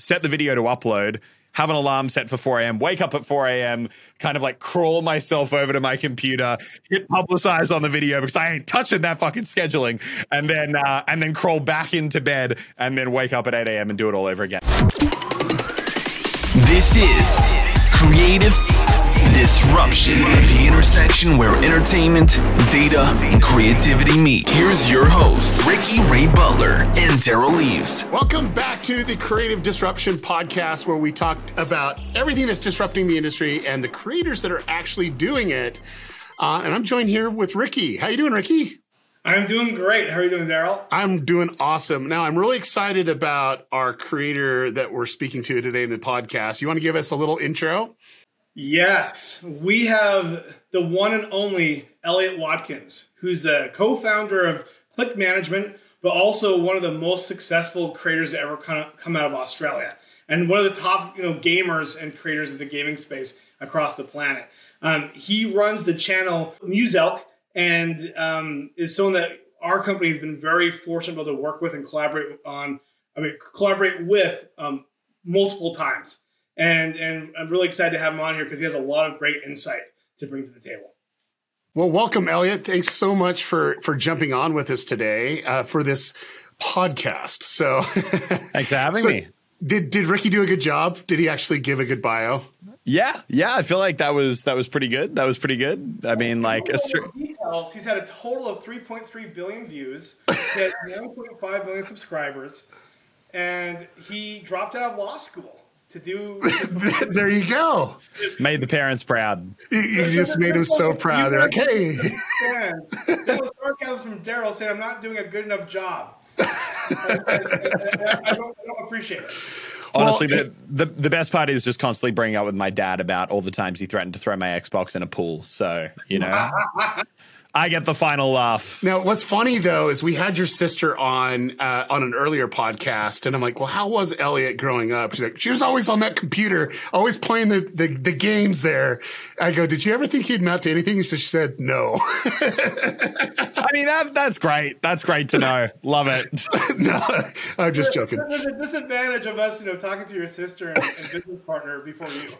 set the video to upload, have an alarm set for 4 a.m., wake up at 4 a.m., kind of like crawl myself over to my computer, hit publicize on the video because I ain't touching that fucking scheduling, and then uh, and then crawl back into bed and then wake up at 8 a.m. and do it all over again. This is Creative Disruption, the intersection where entertainment, data, and creativity meet. Here's your host, Ricky Ray Butler and Daryl Eaves. Welcome back to the Creative Disruption podcast, where we talked about everything that's disrupting the industry and the creators that are actually doing it. Uh, and I'm joined here with Ricky. How you doing, Ricky? I'm doing great. How are you doing, Daryl? I'm doing awesome. Now, I'm really excited about our creator that we're speaking to today in the podcast. You want to give us a little intro? Yes, we have the one and only Elliot Watkins, who's the co-founder of Click Management, but also one of the most successful creators to ever come out of Australia, and one of the top you know gamers and creators of the gaming space across the planet. Um, he runs the channel Muselk, and um, is someone that our company has been very fortunate to work with and collaborate on. I mean, collaborate with um, multiple times and and I'm really excited to have him on here because he has a lot of great insight to bring to the table. Well, welcome, Elliot. Thanks so much for for jumping on with us today uh, for this podcast. So, thanks for having so me. Did did Ricky do a good job? Did he actually give a good bio? Yeah, yeah, I feel like that was that was pretty good. That was pretty good. I mean, like a details. He's had a total of 3.3 billion views. He has 1.5 million subscribers, and he dropped out of law school to do. there you go. Made the parents proud. You, you just made them so proud. They're like, hey. There was sarcasm from Daryl saying, I'm not doing a good enough job. I, I, I, I, don't, I don't appreciate it. Honestly, well, the, the the best part is just constantly bringing up with my dad about all the times he threatened to throw my Xbox in a pool. So you know, I get the final laugh. Now, what's funny though is we had your sister on uh, on an earlier podcast, and I'm like, "Well, how was Elliot growing up?" She's like, "She was always on that computer, always playing the the, the games there." I go, "Did you ever think he'd amount to anything?" So she said, "No." I mean, that's that's great. That's great to know. Love it. no, I'm just joking. There's a disadvantage of us, you know, talking to your sister and, and business partner before you.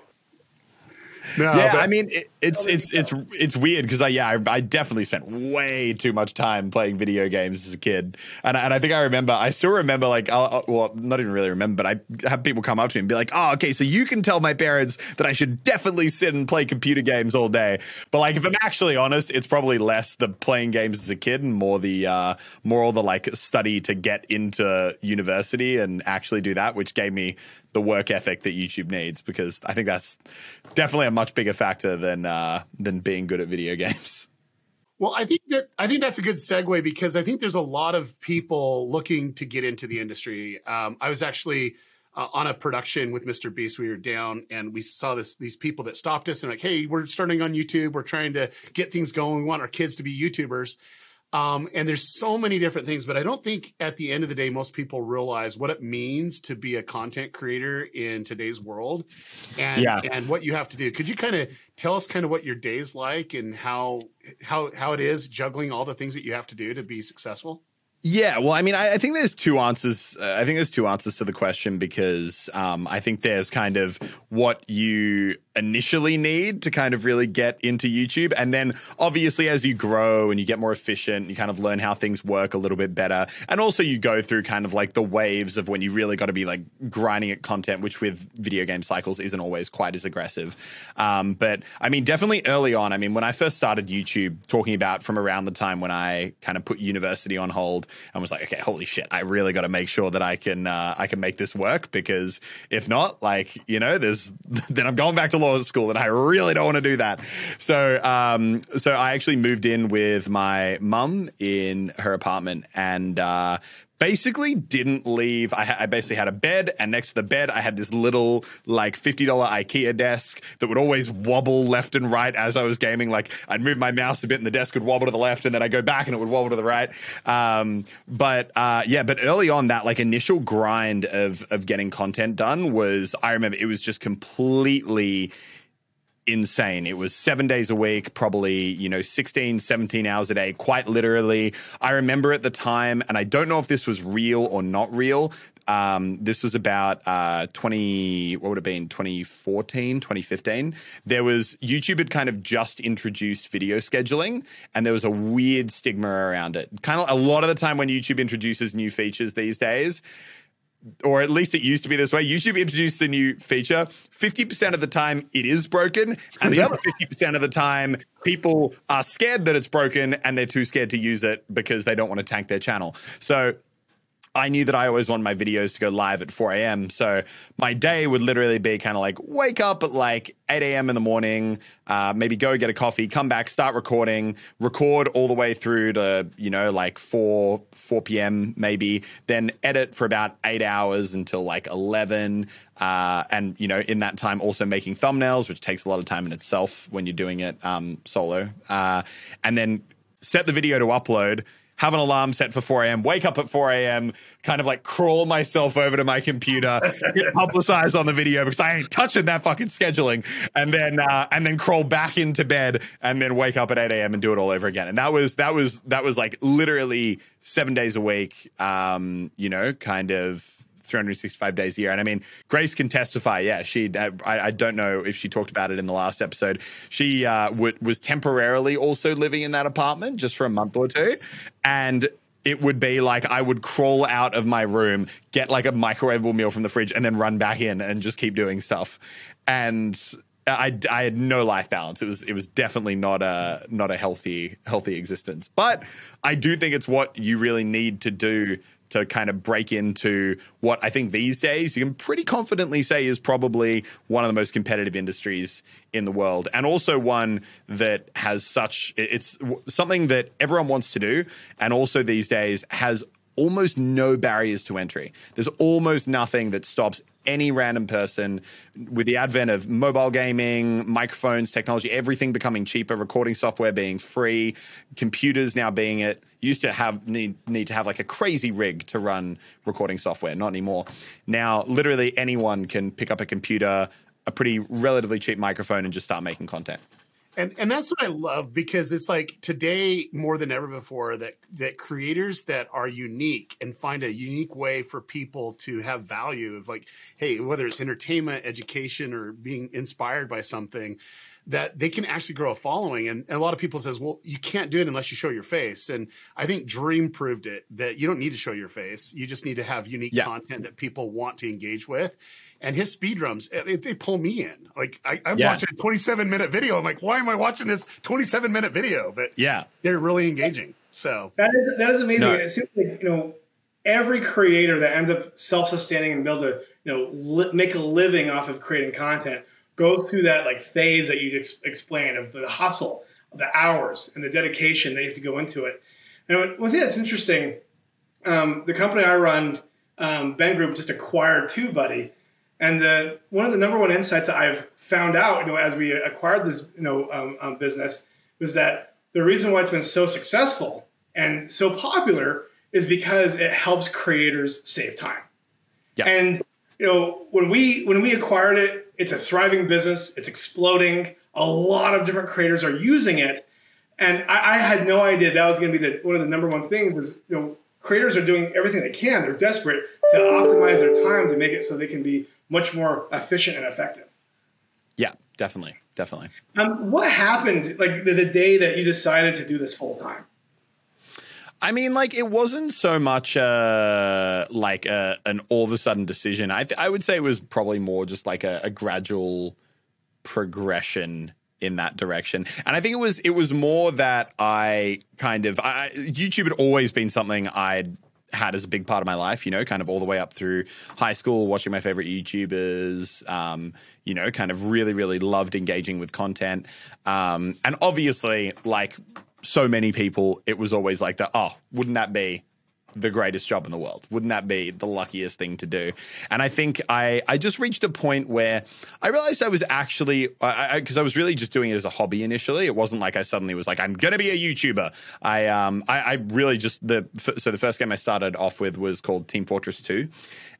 No, yeah, I mean it, it's it's it's it's weird because I yeah I, I, definitely spent way too much time playing video games as a kid, and and I think I remember I still remember like I'll, well not even really remember, but I have people come up to me and be like, oh okay, so you can tell my parents that I should definitely sit and play computer games all day, but like if I'm actually honest, it's probably less the playing games as a kid and more the uh more all the like study to get into university and actually do that, which gave me the work ethic that YouTube needs because I think that's definitely a much bigger factor than uh, than being good at video games. Well, I think that I think that's a good segue because I think there's a lot of people looking to get into the industry. Um, I was actually uh, on a production with Mr. Beast. We were down and we saw this these people that stopped us and like, hey, we're starting on YouTube. We're trying to get things going. We want our kids to be YouTubers. Um, and there's so many different things, but I don't think at the end of the day, most people realize what it means to be a content creator in today's world and, yeah. and what you have to do. Could you kind of tell us kind of what your day's like and how, how, how it is juggling all the things that you have to do to be successful? Yeah, well, I mean, I, I think there's two answers. Uh, I think there's two answers to the question because um, I think there's kind of what you initially need to kind of really get into YouTube. And then obviously, as you grow and you get more efficient, you kind of learn how things work a little bit better. And also, you go through kind of like the waves of when you really got to be like grinding at content, which with video game cycles isn't always quite as aggressive. Um, but I mean, definitely early on, I mean, when I first started YouTube, talking about from around the time when I kind of put university on hold and was like, okay, holy shit, I really got to make sure that I can, uh, I can make this work because if not, like, you know, there's, then I'm going back to law school, and I really don't want to do that. So, um, so I actually moved in with my mum in her apartment, and uh, basically didn't leave. I, ha- I, basically had a bed, and next to the bed, I had this little like fifty dollar IKEA desk that would always wobble left and right as I was gaming. Like I'd move my mouse a bit, and the desk would wobble to the left, and then I would go back, and it would wobble to the right. Um, but uh, yeah, but early on, that like initial grind of of getting content done was I remember it was just completely insane. It was seven days a week, probably, you know, 16, 17 hours a day, quite literally. I remember at the time, and I don't know if this was real or not real, um, this was about uh, 20, what would have been, 2014, 2015. There was, YouTube had kind of just introduced video scheduling and there was a weird stigma around it. Kind of a lot of the time when YouTube introduces new features these days, or at least it used to be this way. YouTube introduced a new feature. 50% of the time it is broken. And the other 50% of the time people are scared that it's broken and they're too scared to use it because they don't want to tank their channel. So I knew that I always wanted my videos to go live at 4 a.m. So my day would literally be kind of like wake up at like 8 a.m. in the morning, uh, maybe go get a coffee, come back, start recording, record all the way through to, you know, like 4, 4 p.m. maybe, then edit for about eight hours until like 11. Uh, and, you know, in that time also making thumbnails, which takes a lot of time in itself when you're doing it um, solo. Uh, and then set the video to upload have an alarm set for 4 a.m., wake up at 4 a.m., kind of like crawl myself over to my computer, get publicized on the video because I ain't touching that fucking scheduling, and then uh, and then crawl back into bed and then wake up at 8 a.m. and do it all over again. And that was that was that was like literally seven days a week, um, you know, kind of 365 days a year. And I mean, Grace can testify. Yeah, she. I, I don't know if she talked about it in the last episode. She uh, w- was temporarily also living in that apartment just for a month or two, and it would be like I would crawl out of my room, get like a microwavable meal from the fridge, and then run back in and just keep doing stuff. And I, I had no life balance. It was it was definitely not a not a healthy healthy existence. But I do think it's what you really need to do to kind of break into what I think these days you can pretty confidently say is probably one of the most competitive industries in the world, and also one that has such it's something that everyone wants to do, and also these days has almost no barriers to entry. There's almost nothing that stops any random person with the advent of mobile gaming, microphones, technology, everything becoming cheaper, recording software being free, computers now being it. Used to have need need to have like a crazy rig to run recording software, not anymore. Now, literally anyone can pick up a computer, a pretty relatively cheap microphone and just start making content. And and that's what I love because it's like today more than ever before that that creators that are unique and find a unique way for people to have value of like, hey, whether it's entertainment, education, or being inspired by something, that they can actually grow a following. And, and, a lot of people says, well, you can't do it unless you show your face. And I think Dream proved it that you don't need to show your face. You just need to have unique yeah. content that people want to engage with. And his speedruns, they, they pull me in. Like I, am yeah. watching a 27 minute video. I'm like, why am I watching this 27 minute video? But yeah, they're really engaging. So that is that is amazing. No. It seems like you know every creator that ends up self sustaining and build a you know li- make a living off of creating content go through that like phase that you ex- explained of the hustle, the hours, and the dedication they have to go into it. And one thing that's interesting, um, the company I run, um, Ben Group, just acquired TubeBuddy. And the, one of the number one insights that I've found out, you know, as we acquired this, you know, um, um business, was that the reason why it's been so successful and so popular is because it helps creators save time. Yeah. And you know, when we when we acquired it, it's a thriving business. It's exploding. A lot of different creators are using it, and I, I had no idea that was going to be the, one of the number one things. Is you know, creators are doing everything they can. They're desperate to optimize their time to make it so they can be much more efficient and effective. Yeah, definitely, definitely. Um, what happened like the, the day that you decided to do this full time? I mean, like it wasn't so much uh, like a, an all of a sudden decision. I th- I would say it was probably more just like a, a gradual progression in that direction. And I think it was it was more that I kind of I, YouTube had always been something I'd had as a big part of my life, you know, kind of all the way up through high school, watching my favorite YouTubers, um, you know, kind of really, really loved engaging with content. Um, and obviously, like so many people, it was always like that. oh, wouldn't that be the greatest job in the world? Wouldn't that be the luckiest thing to do? And I think I I just reached a point where I realized I was actually because I, I, I, was really just doing it as a hobby initially. It wasn't like I suddenly was like I'm gonna be a YouTuber. I um I, I really just the so the first game I started off with was called Team Fortress Two,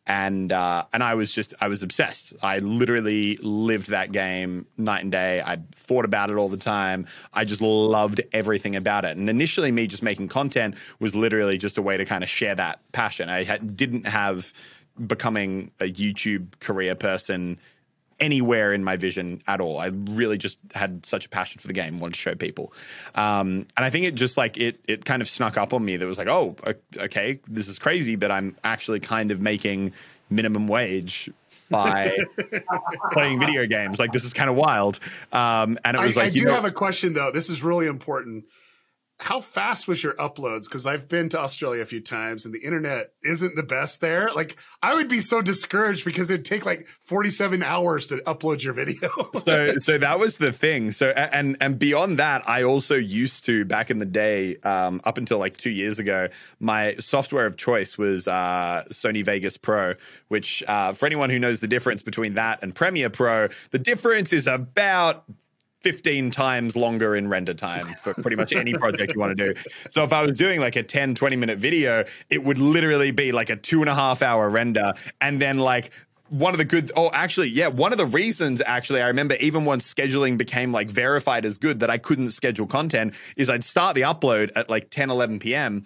and uh, and I was just I was obsessed. I literally lived that game night and day. I thought about it all the time. I just loved everything about it. And initially, me just making content was literally just a way to kind of share that passion. I didn't have becoming a YouTube career person anywhere in my vision at all. I really just had such a passion for the game, wanted to show people, um, and I think it just like it it kind of snuck up on me. That was like, oh, okay, this is crazy, but I'm actually kind of making minimum wage by playing video games. Like this is kind of wild. Um, and it was I, like, I do know, have a question though. This is really important how fast was your uploads? Because I've been to Australia a few times and the internet isn't the best there. Like I would be so discouraged because it'd take like 47 hours to upload your video. so so that was the thing. So and and beyond that, I also used to back in the day, um, up until like two years ago, my software of choice was uh, Sony Vegas Pro, which uh, for anyone who knows the difference between that and Premiere Pro, the difference is about 15 times longer in render time for pretty much any project you want to do. So if I was doing like a 10, 20 minute video, it would literally be like a two and a half hour render. And then like one of the good oh actually yeah one of the reasons actually i remember even once scheduling became like verified as good that i couldn't schedule content is i'd start the upload at like 10 11 p.m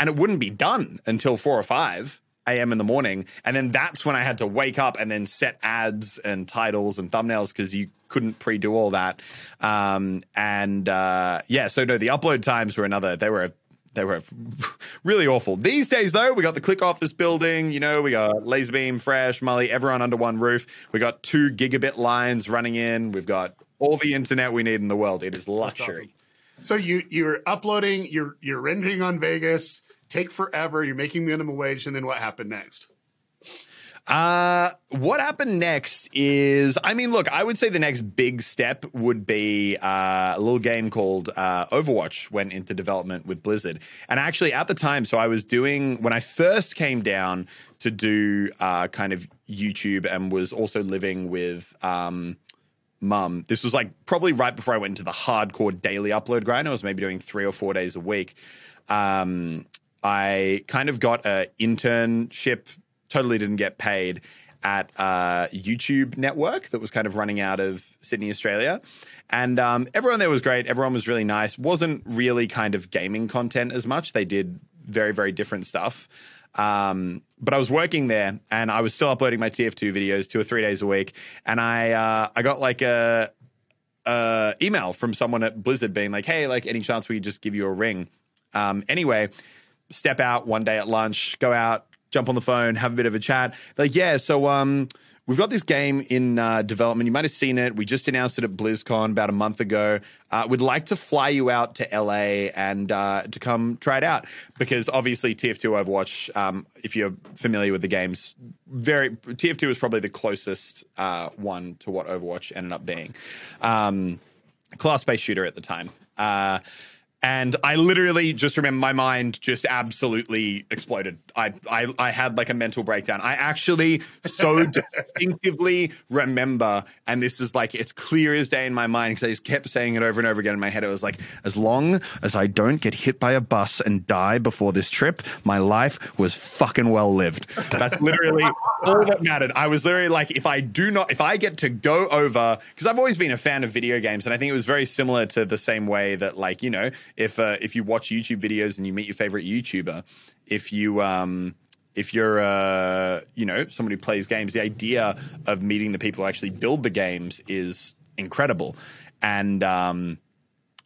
and it wouldn't be done until 4 or 5 a.m. in the morning. And then that's when I had to wake up and then set ads and titles and thumbnails because you couldn't pre do all that. Um, and uh, yeah, so no, the upload times were another, they were they were really awful. These days, though, we got the Click Office building. You know, we got Lazarbeam, Fresh, Molly, everyone under one roof. We got two gigabit lines running in. We've got all the internet we need in the world. It is luxury. Awesome. So you you're uploading, you're you're rendering on Vegas take forever. You're making minimum wage, and then what happened next? Uh, what happened next is, I mean, look, I would say the next big step would be uh, a little game called uh, Overwatch went into development with Blizzard. And actually, at the time, so I was doing, when I first came down to do uh, kind of YouTube and was also living with, um, mum. This was like probably right before I went into the hardcore daily upload grind. I was maybe doing three or four days a week. Um, I kind of got an internship, totally didn't get paid at a YouTube network that was kind of running out of Sydney, Australia. And um, everyone there was great. Everyone was really nice. Wasn't really kind of gaming content as much. They did very, very different stuff. Um, but I was working there and I was still uploading my TF2 videos two or three days a week. And I, uh, I got like a, email from someone at Blizzard being like, hey, like any chance we just give you a ring? Um, anyway, step out one day at lunch, go out, jump on the phone, have a bit of a chat. like, yeah, so um, we've got this game in uh, development. You might have seen it. We just announced it at BlizzCon about a month ago. Uh, we'd like to fly you out to LA and uh, to come try it out because obviously TF2 Overwatch, um, if you're familiar with the games, very TF2 was probably the closest uh, one to what Overwatch ended up being. Um, class-based shooter at the time. And I literally just remember my mind just absolutely exploded. I, I, I had like a mental breakdown. I actually so distinctively remember, and this is like it's clear as day in my mind because I just kept saying it over and over again in my head. It was like, as long as I don't get hit by a bus and die before this trip, my life was fucking well lived. That's literally all that mattered. I was literally like, if I do not, if I get to go over, because I've always been a fan of video games, and I think it was very similar to the same way that like you know if uh, if you watch YouTube videos and you meet your favorite YouTuber, if you um, if you're uh, you know somebody who plays games, the idea of meeting the people who actually build the games is incredible. And um,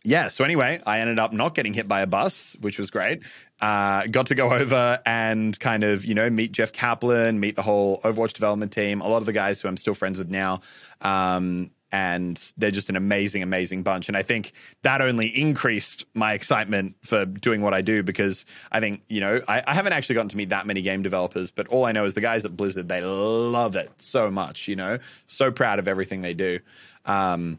yeah, so anyway, I ended up not getting hit by a bus, which was great. Uh, got to go over and kind of, you know, meet Jeff Kaplan, meet the whole Overwatch development team, a lot of the guys who I'm still friends with now. Um, and they're just an amazing, amazing bunch. And I think that only increased my excitement for doing what I do because I think, you know, I, I, haven't actually gotten to meet that many game developers, but all I know is the guys at Blizzard, they love it so much, you know, so proud of everything they do. Um,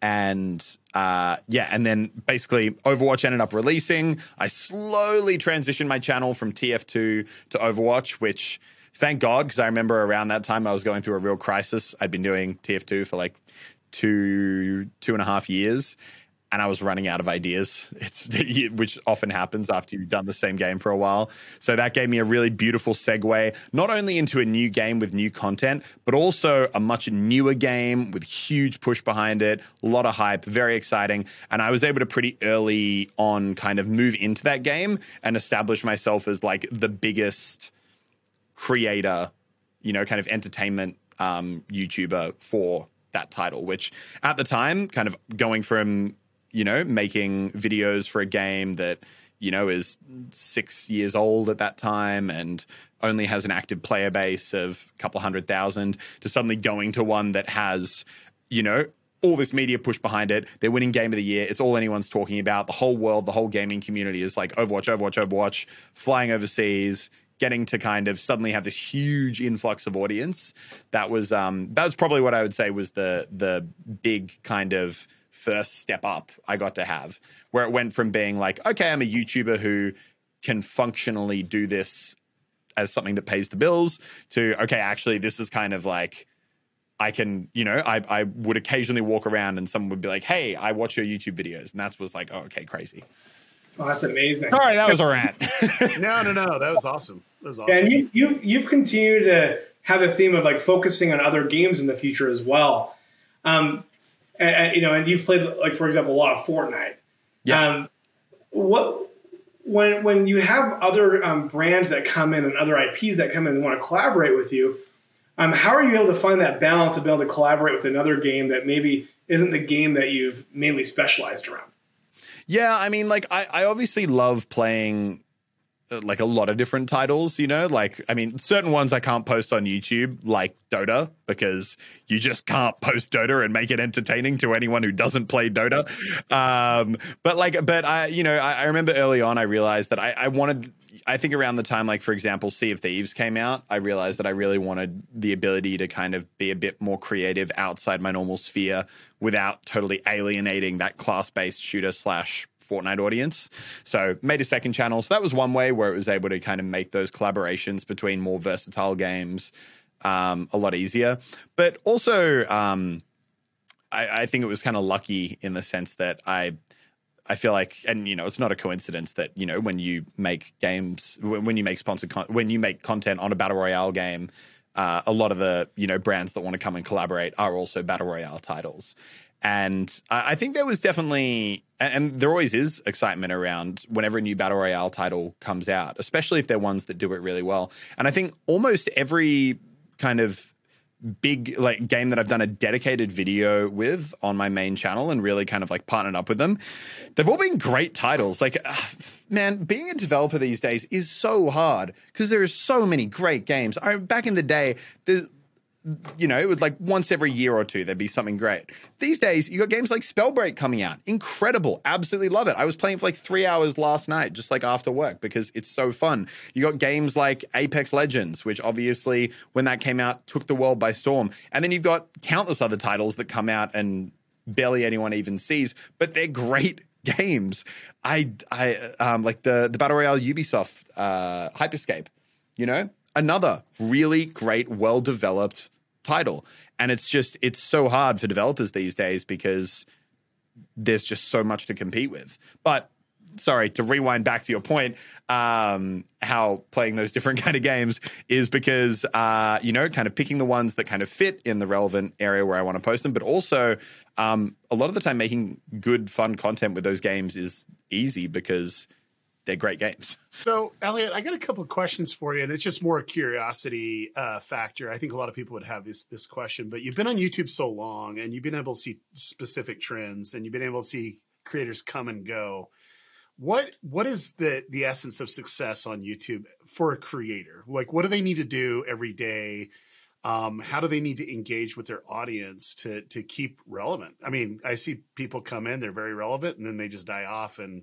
and uh, yeah, and then basically Overwatch ended up releasing. I slowly transitioned my channel from TF2 to Overwatch, which thank God, because I remember around that time I was going through a real crisis. I'd been doing TF2 for like two two and a half years, and I was running out of ideas. It's which often happens after you've done the same game for a while. So that gave me a really beautiful segue, not only into a new game with new content, but also a much newer game with huge push behind it, a lot of hype, very exciting. And I was able to pretty early on kind of move into that game and establish myself as like the biggest creator, you know, kind of entertainment um, YouTuber for that title, which at the time, kind of going from, you know, making videos for a game that, you know, is six years old at that time and only has an active player base of a couple hundred thousand to suddenly going to one that has, you know, all this media push behind it. They're winning game of the year. It's all anyone's talking about. The whole world, the whole gaming community is like Overwatch, Overwatch, Overwatch, flying overseas, getting to kind of suddenly have this huge influx of audience. That was um that was probably what I would say was the the big kind of first step up I got to have, where it went from being like, okay, I'm a YouTuber who can functionally do this as something that pays the bills to okay, actually this is kind of like I can, you know, I, I would occasionally walk around and someone would be like, hey, I watch your YouTube videos. And that's was like, oh, okay, crazy. Oh, that's amazing. Sorry, that was a rant. no, no, no. That was awesome. That was awesome. And you, you've you've continued to have the theme of like focusing on other games in the future as well. Um, and, and, you know, and you've played like for example a lot of Fortnite. Yeah. Um, what when when you have other um, brands that come in and other IPs that come in and want to collaborate with you, um, how are you able to find that balance of being able to collaborate with another game that maybe isn't the game that you've mainly specialized around? Yeah, I mean, like I, I obviously love playing like a lot of different titles, you know, like I mean, certain ones I can't post on YouTube, like Dota, because you just can't post Dota and make it entertaining to anyone who doesn't play Dota. Um, but like, but I, you know, I, I remember early on, I realized that I, I wanted I think around the time, like for example, Sea of Thieves came out, I realized that I really wanted the ability to kind of be a bit more creative outside my normal sphere without totally alienating that class-based shooter slash Fortnite audience. So made a second channel. So that was one way where it was able to kind of make those collaborations between more versatile games um, a lot easier. But also, um, I, I think it was kind of lucky in the sense that I I feel like, and you know, it's not a coincidence that you know when you make games, when you make sponsored, con- when you make content on a battle royale game, uh, a lot of the you know brands that want to come and collaborate are also battle royale titles, and I, I think there was definitely, and there always is excitement around whenever a new battle royale title comes out, especially if they're ones that do it really well. And I think almost every kind of big like game that I've done a dedicated video with on my main channel and really kind of like partnered up with them. They've all been great titles. Like uh, man, being a developer these days is so hard because there are so many great games. I back in the day, there's you know, it was like once every year or two, there'd be something great. These days, you got games like Spellbreak coming out. Incredible. Absolutely love it. I was playing for like three hours last night, just like after work, because it's so fun. You got games like Apex Legends, which obviously, when that came out, took the world by storm. And then you've got countless other titles that come out and barely anyone even sees, but they're great games. I, I, um, like the, the Battle Royale Ubisoft, uh, Hyperscape, you know, another really great, well developed title. And it's just, it's so hard for developers these days because there's just so much to compete with. But sorry to rewind back to your point um, how playing those different kind of games is because uh, you know kind of picking the ones that kind of fit in the relevant area where i want to post them but also um, a lot of the time making good fun content with those games is easy because they're great games. So, Elliot, I got a couple of questions for you, and it's just more a curiosity uh, factor. I think a lot of people would have this this question, but you've been on YouTube so long, and you've been able to see specific trends, and you've been able to see creators come and go. What what is the the essence of success on YouTube for a creator? Like, what do they need to do every day? Um, how do they need to engage with their audience to to keep relevant? I mean, I see people come in, they're very relevant, and then they just die off and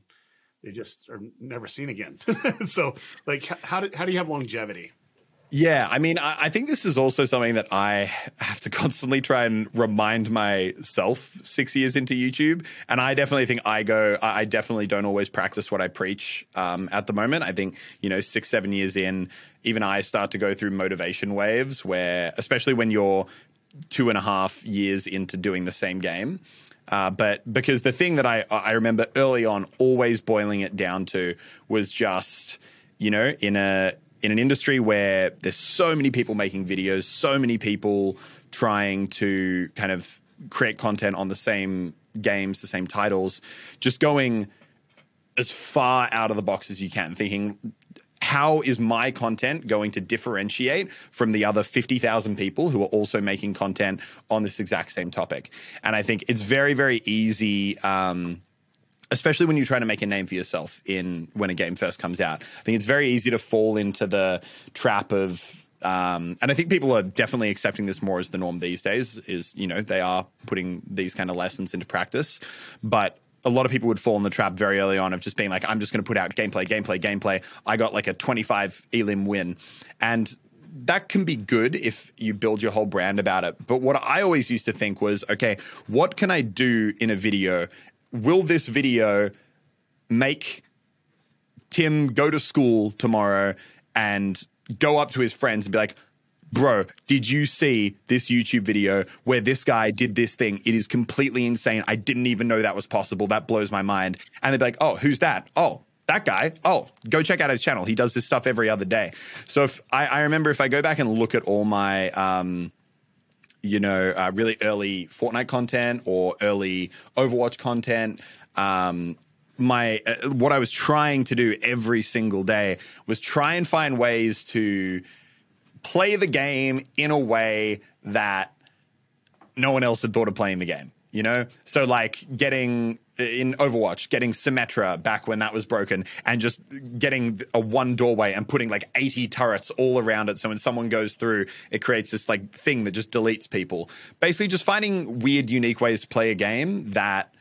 they just are never seen again. so, like, how do how do you have longevity? Yeah, I mean, I, I, think this is also something that I have to constantly try and remind myself six years into YouTube. And I definitely think I go, I definitely don't always practice what I preach um, at the moment. I think, you know, six, seven years in, even I start to go through motivation waves where, especially when you're two and a half years into doing the same game, uh, but because the thing that I I remember early on always boiling it down to was just you know in a in an industry where there's so many people making videos, so many people trying to kind of create content on the same games, the same titles, just going as far out of the box as you can, thinking how is my content going to differentiate from the other 50,000 people who are also making content on this exact same topic? And I think it's very, very easy. Um, especially when you're trying to make a name for yourself in when a game first comes out. I think it's very easy to fall into the trap of um, and I think people are definitely accepting this more as the norm these days. Is you know they are putting these kind of lessons into practice, but a lot of people would fall in the trap very early on of just being like, I'm just going to put out gameplay, gameplay, gameplay. I got like a 25 elim win, and that can be good if you build your whole brand about it. But what I always used to think was, okay, what can I do in a video? Will this video make Tim go to school tomorrow and go up to his friends and be like, bro, did you see this YouTube video where this guy did this thing? It is completely insane. I didn't even know that was possible. That blows my mind. And they'd be like, oh, who's that? Oh, that guy. Oh, go check out his channel. He does this stuff every other day. So if I, I remember if I go back and look at all my, um, you know, uh, really early Fortnite content or early Overwatch content, um, my uh, what I was trying to do every single day was try and find ways to play the game in a way that no one else had thought of playing the game. You know, so like getting uh, in Overwatch, getting Symmetra back when that was broken, and just getting a one doorway and putting like 80 turrets all around it. So when someone goes through, it creates this like thing that just deletes people. Basically, just finding weird, unique ways to play a game that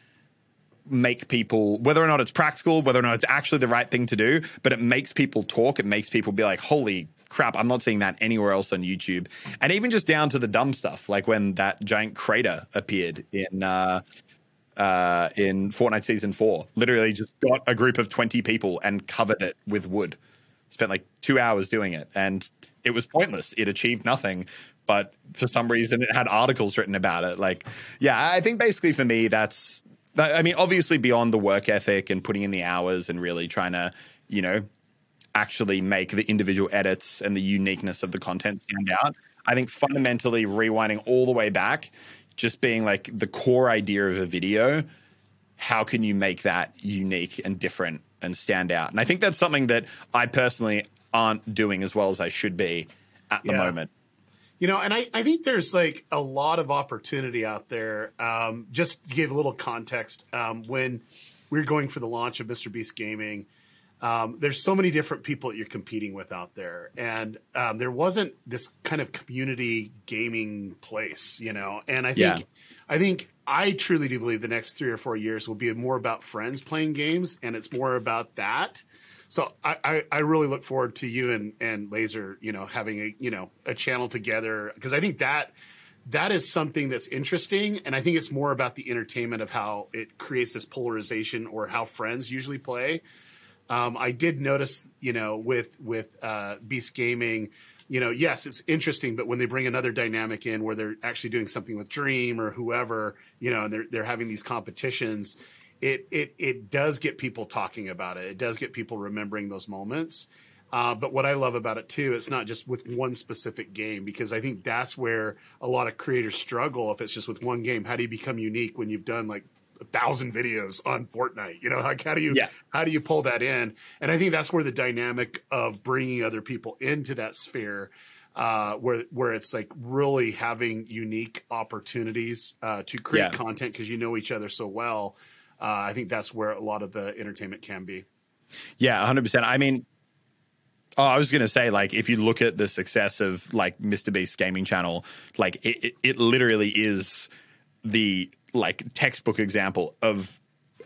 make people whether or not it's practical whether or not it's actually the right thing to do but it makes people talk it makes people be like holy crap i'm not seeing that anywhere else on youtube and even just down to the dumb stuff like when that giant crater appeared in uh uh, in Fortnite season four, literally just got a group of 20 people and covered it with wood. Spent like two hours doing it, and it was pointless. It achieved nothing, but for some reason, it had articles written about it. Like, yeah, I think basically for me, that's I mean, obviously beyond the work ethic and putting in the hours and really trying to, you know, actually make the individual edits and the uniqueness of the content stand out. I think fundamentally rewinding all the way back, just being like the core idea of a video, how can you make that unique and different and stand out? And I think that's something that I personally aren't doing as well as I should be at the yeah. moment. You know, and I, I think there's like a lot of opportunity out there. Um, just to give a little context, um, when we are going for the launch of Mr. Beast Gaming, um, there's so many different people that you're competing with out there, and um, there wasn't this kind of community gaming place, you know. And I think, yeah. I think, I truly do believe the next three or four years will be more about friends playing games, and it's more about that so I, I, I, really look forward to you and, and Laser, you know, having a, you know, a channel together. Cause I think that, that is something that's interesting. And I think it's more about the entertainment of how it creates this polarization or how friends usually play. Um, I did notice, you know, with, with, uh, Beast Gaming, you know, yes, it's interesting, but when they bring another dynamic in where they're actually doing something with Dream or whoever, you know, and they're, they're having these competitions, it it it does get people talking about it. It does get people remembering those moments. Uh, but what I love about it too, it's not just with one specific game because I think that's where a lot of creators struggle. If it's just with one game, how do you become unique when you've done like a thousand videos on Fortnite? You know, like how do you yeah. how do you pull that in? And I think that's where the dynamic of bringing other people into that sphere. Uh, where where it's like really having unique opportunities uh, to create yeah. content because you know each other so well uh, I think that's where a lot of the entertainment can be. Yeah, 100%. I mean, Oh, I was going to say, like, if you look at the success of like Mr. Beast's gaming channel, like it, it, it, literally is the like textbook example of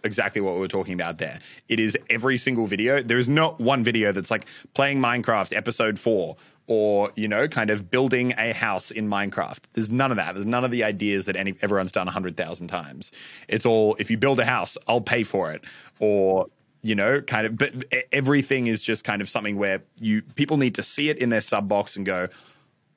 exactly what we were talking about there. It is every single video. There is not one video that's like playing Minecraft episode four or you know kind of building a house in minecraft there's none of that there's none of the ideas that any everyone's done 100000 times it's all if you build a house i'll pay for it or you know kind of but everything is just kind of something where you people need to see it in their sub box and go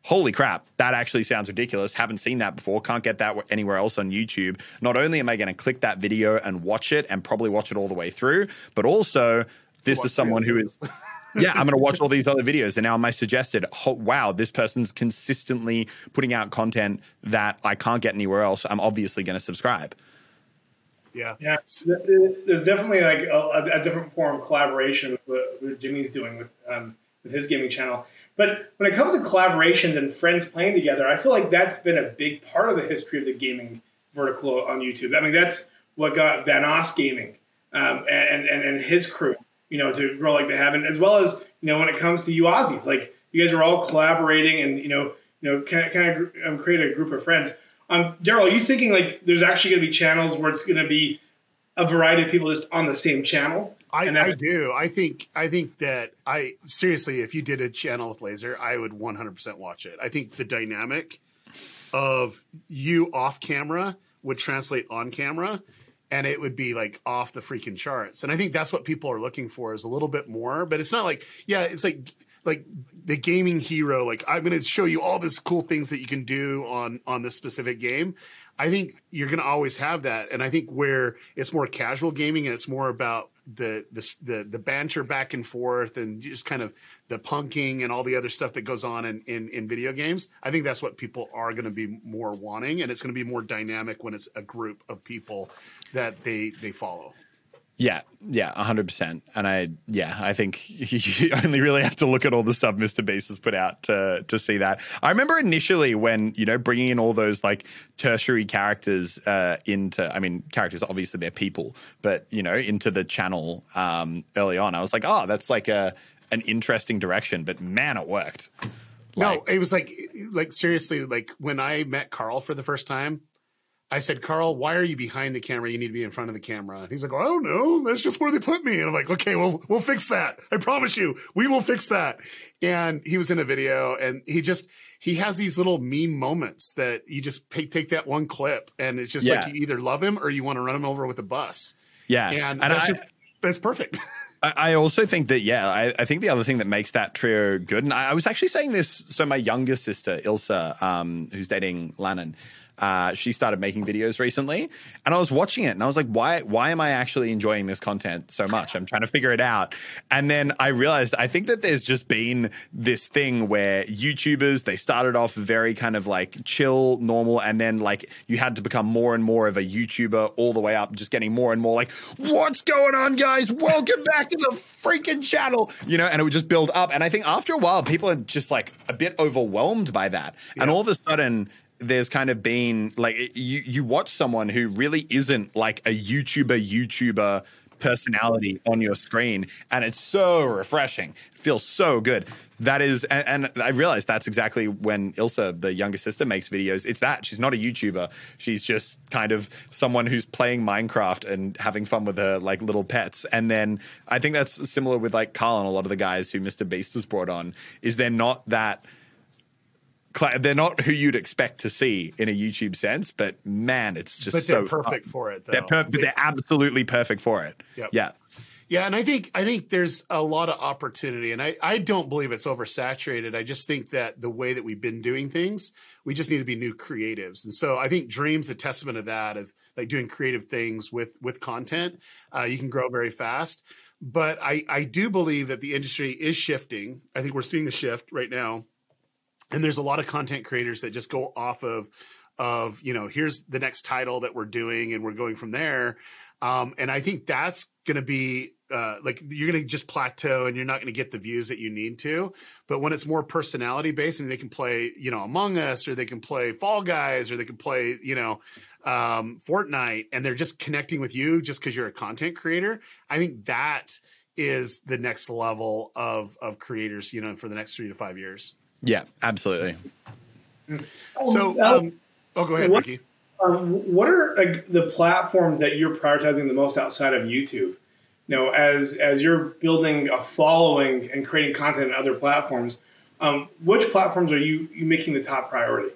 holy crap that actually sounds ridiculous haven't seen that before can't get that anywhere else on youtube not only am i going to click that video and watch it and probably watch it all the way through but also this is someone who is yeah, I'm going to watch all these other videos. And now I suggested, oh, wow, this person's consistently putting out content that I can't get anywhere else. I'm obviously going to subscribe. Yeah. Yeah, there's definitely like a, a different form of collaboration with what, what Jimmy's doing with um, with his gaming channel. But when it comes to collaborations and friends playing together, I feel like that's been a big part of the history of the gaming vertical on YouTube. I mean, that's what got Vanoss Gaming um, and, and and his crew, you know, to grow like they have, and as well as you know when it comes to you Aussies, like you guys are all collaborating and you know you know kind of, kind of um, create a group of friends. Um, Daryl, are you thinking like there's actually going to be channels where it's going to be a variety of people just on the same channel? I, I, do. I think I think that I seriously, if you did a channel with laser, I would 100% watch it. I think the dynamic of you off camera would translate on camera and it would be like off the freaking charts. And I think that's what people are looking for is a little bit more, but it's not like yeah, it's like like the gaming hero like I'm going to show you all this cool things that you can do on on this specific game. I think you're going to always have that and I think where it's more casual gaming and it's more about the the the, the banter back and forth and just kind of the punking and all the other stuff that goes on in, in, in video games. I think that's what people are going to be more wanting, and it's going to be more dynamic when it's a group of people that they they follow. Yeah, yeah, hundred percent. And I, yeah, I think you only really have to look at all the stuff Mr. Beast has put out to to see that. I remember initially when you know bringing in all those like tertiary characters uh, into, I mean, characters obviously they're people, but you know, into the channel um, early on, I was like, oh, that's like a an interesting direction. But man, it worked. Like, no, it was like like seriously, like when I met Carl for the first time, I said, Carl, why are you behind the camera? You need to be in front of the camera. And he's like, I don't know. That's just where they put me. And I'm like, okay, well, we'll fix that. I promise you, we will fix that. And he was in a video and he just, he has these little meme moments that you just pay, take that one clip and it's just yeah. like you either love him or you want to run him over with a bus. Yeah. And, and that's I, just, that's perfect. I also think that yeah, I, I, think the other thing that makes that trio good, and I, I was actually saying this. So my younger sister Ilsa, um, who's dating Lannan, uh, she started making videos recently, and I was watching it, and I was like, "Why? Why am I actually enjoying this content so much? I'm trying to figure it out." And then I realized I think that there's just been this thing where YouTubers they started off very kind of like chill, normal, and then like you had to become more and more of a YouTuber all the way up, just getting more and more like, "What's going on, guys? Welcome back to the freaking channel," you know, and it would just build up. And I think after a while, people are just like a bit overwhelmed by that, yeah. and all of a sudden there's kind of been like you you watch someone who really isn't like a YouTuber YouTuber personality on your screen and it's so refreshing. It feels so good. That is and, and, i realized that's exactly when ilsa the younger sister makes videos. It's that. She's not a youtuber. She's just kind of someone who's playing minecraft and having fun with her like little pets. And then i think that's similar with like carl and a lot of the guys who mr beast has brought on is they're not that they're not who you'd expect to see in a YouTube sense, but man, it's just but they're so perfect fun. for it. Though. They're per- they're absolutely perfect for it. Yep. Yeah. Yeah, and I think I think there's a lot of opportunity, and I, I don't believe it's oversaturated. I just think that the way that we've been doing things, we just need to be new creatives, and so I think Dream's a testament of that, of like doing creative things with with content. Uh, you can grow very fast, but I I do believe that the industry is shifting. I think we're seeing a shift right now and there's a lot of content creators that just go off of of you know here's the next title that we're doing and we're going from there. Um, and i think that's going to be uh, like you're going to just plateau and you're not going to get the views that you need to. But when it's more personality based and they can play you know among us or they can play fall guys or they can play you know um, fortnite and they're just connecting with you just because you're a content creator. I think that is the next level of of creators you know for the next three to five years yeah, absolutely. So, um, um, oh, go ahead, what, Ricky. Um, what are like, the platforms that you're prioritizing the most outside of YouTube? You know, as as you're building a following and creating content in other platforms, um, which platforms are you, you making the top priority?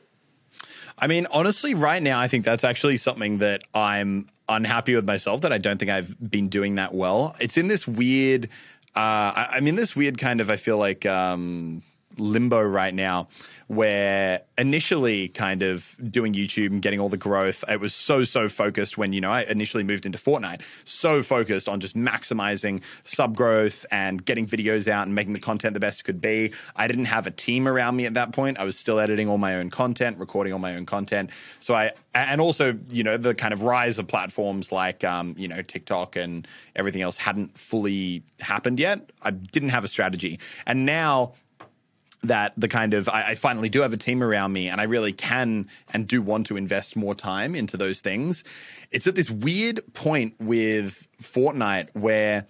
I mean, honestly, right now, I think that's actually something that I'm unhappy with myself that I don't think I've been doing that well. It's in this weird, uh, I, am in this weird kind of, I feel like, um, limbo right now where initially kind of doing YouTube and getting all the growth, it was so, so focused when, you know, I initially moved into Fortnite, so focused on just maximizing sub growth and getting videos out and making the content the best it could be. I didn't have a team around me at that point. I was still editing all my own content, recording all my own content. So I, and also, you know, the kind of rise of platforms like, um, you know, TikTok and everything else hadn't fully happened yet. I didn't have a strategy. And now that the kind of I, I, finally do have a team around me and I really can and do want to invest more time into those things. It's at this weird point with Fortnite where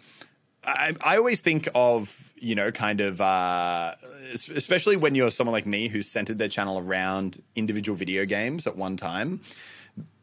I, I always think of, you know, kind of, uh, especially when you're someone like me who's centered their channel around individual video games at one time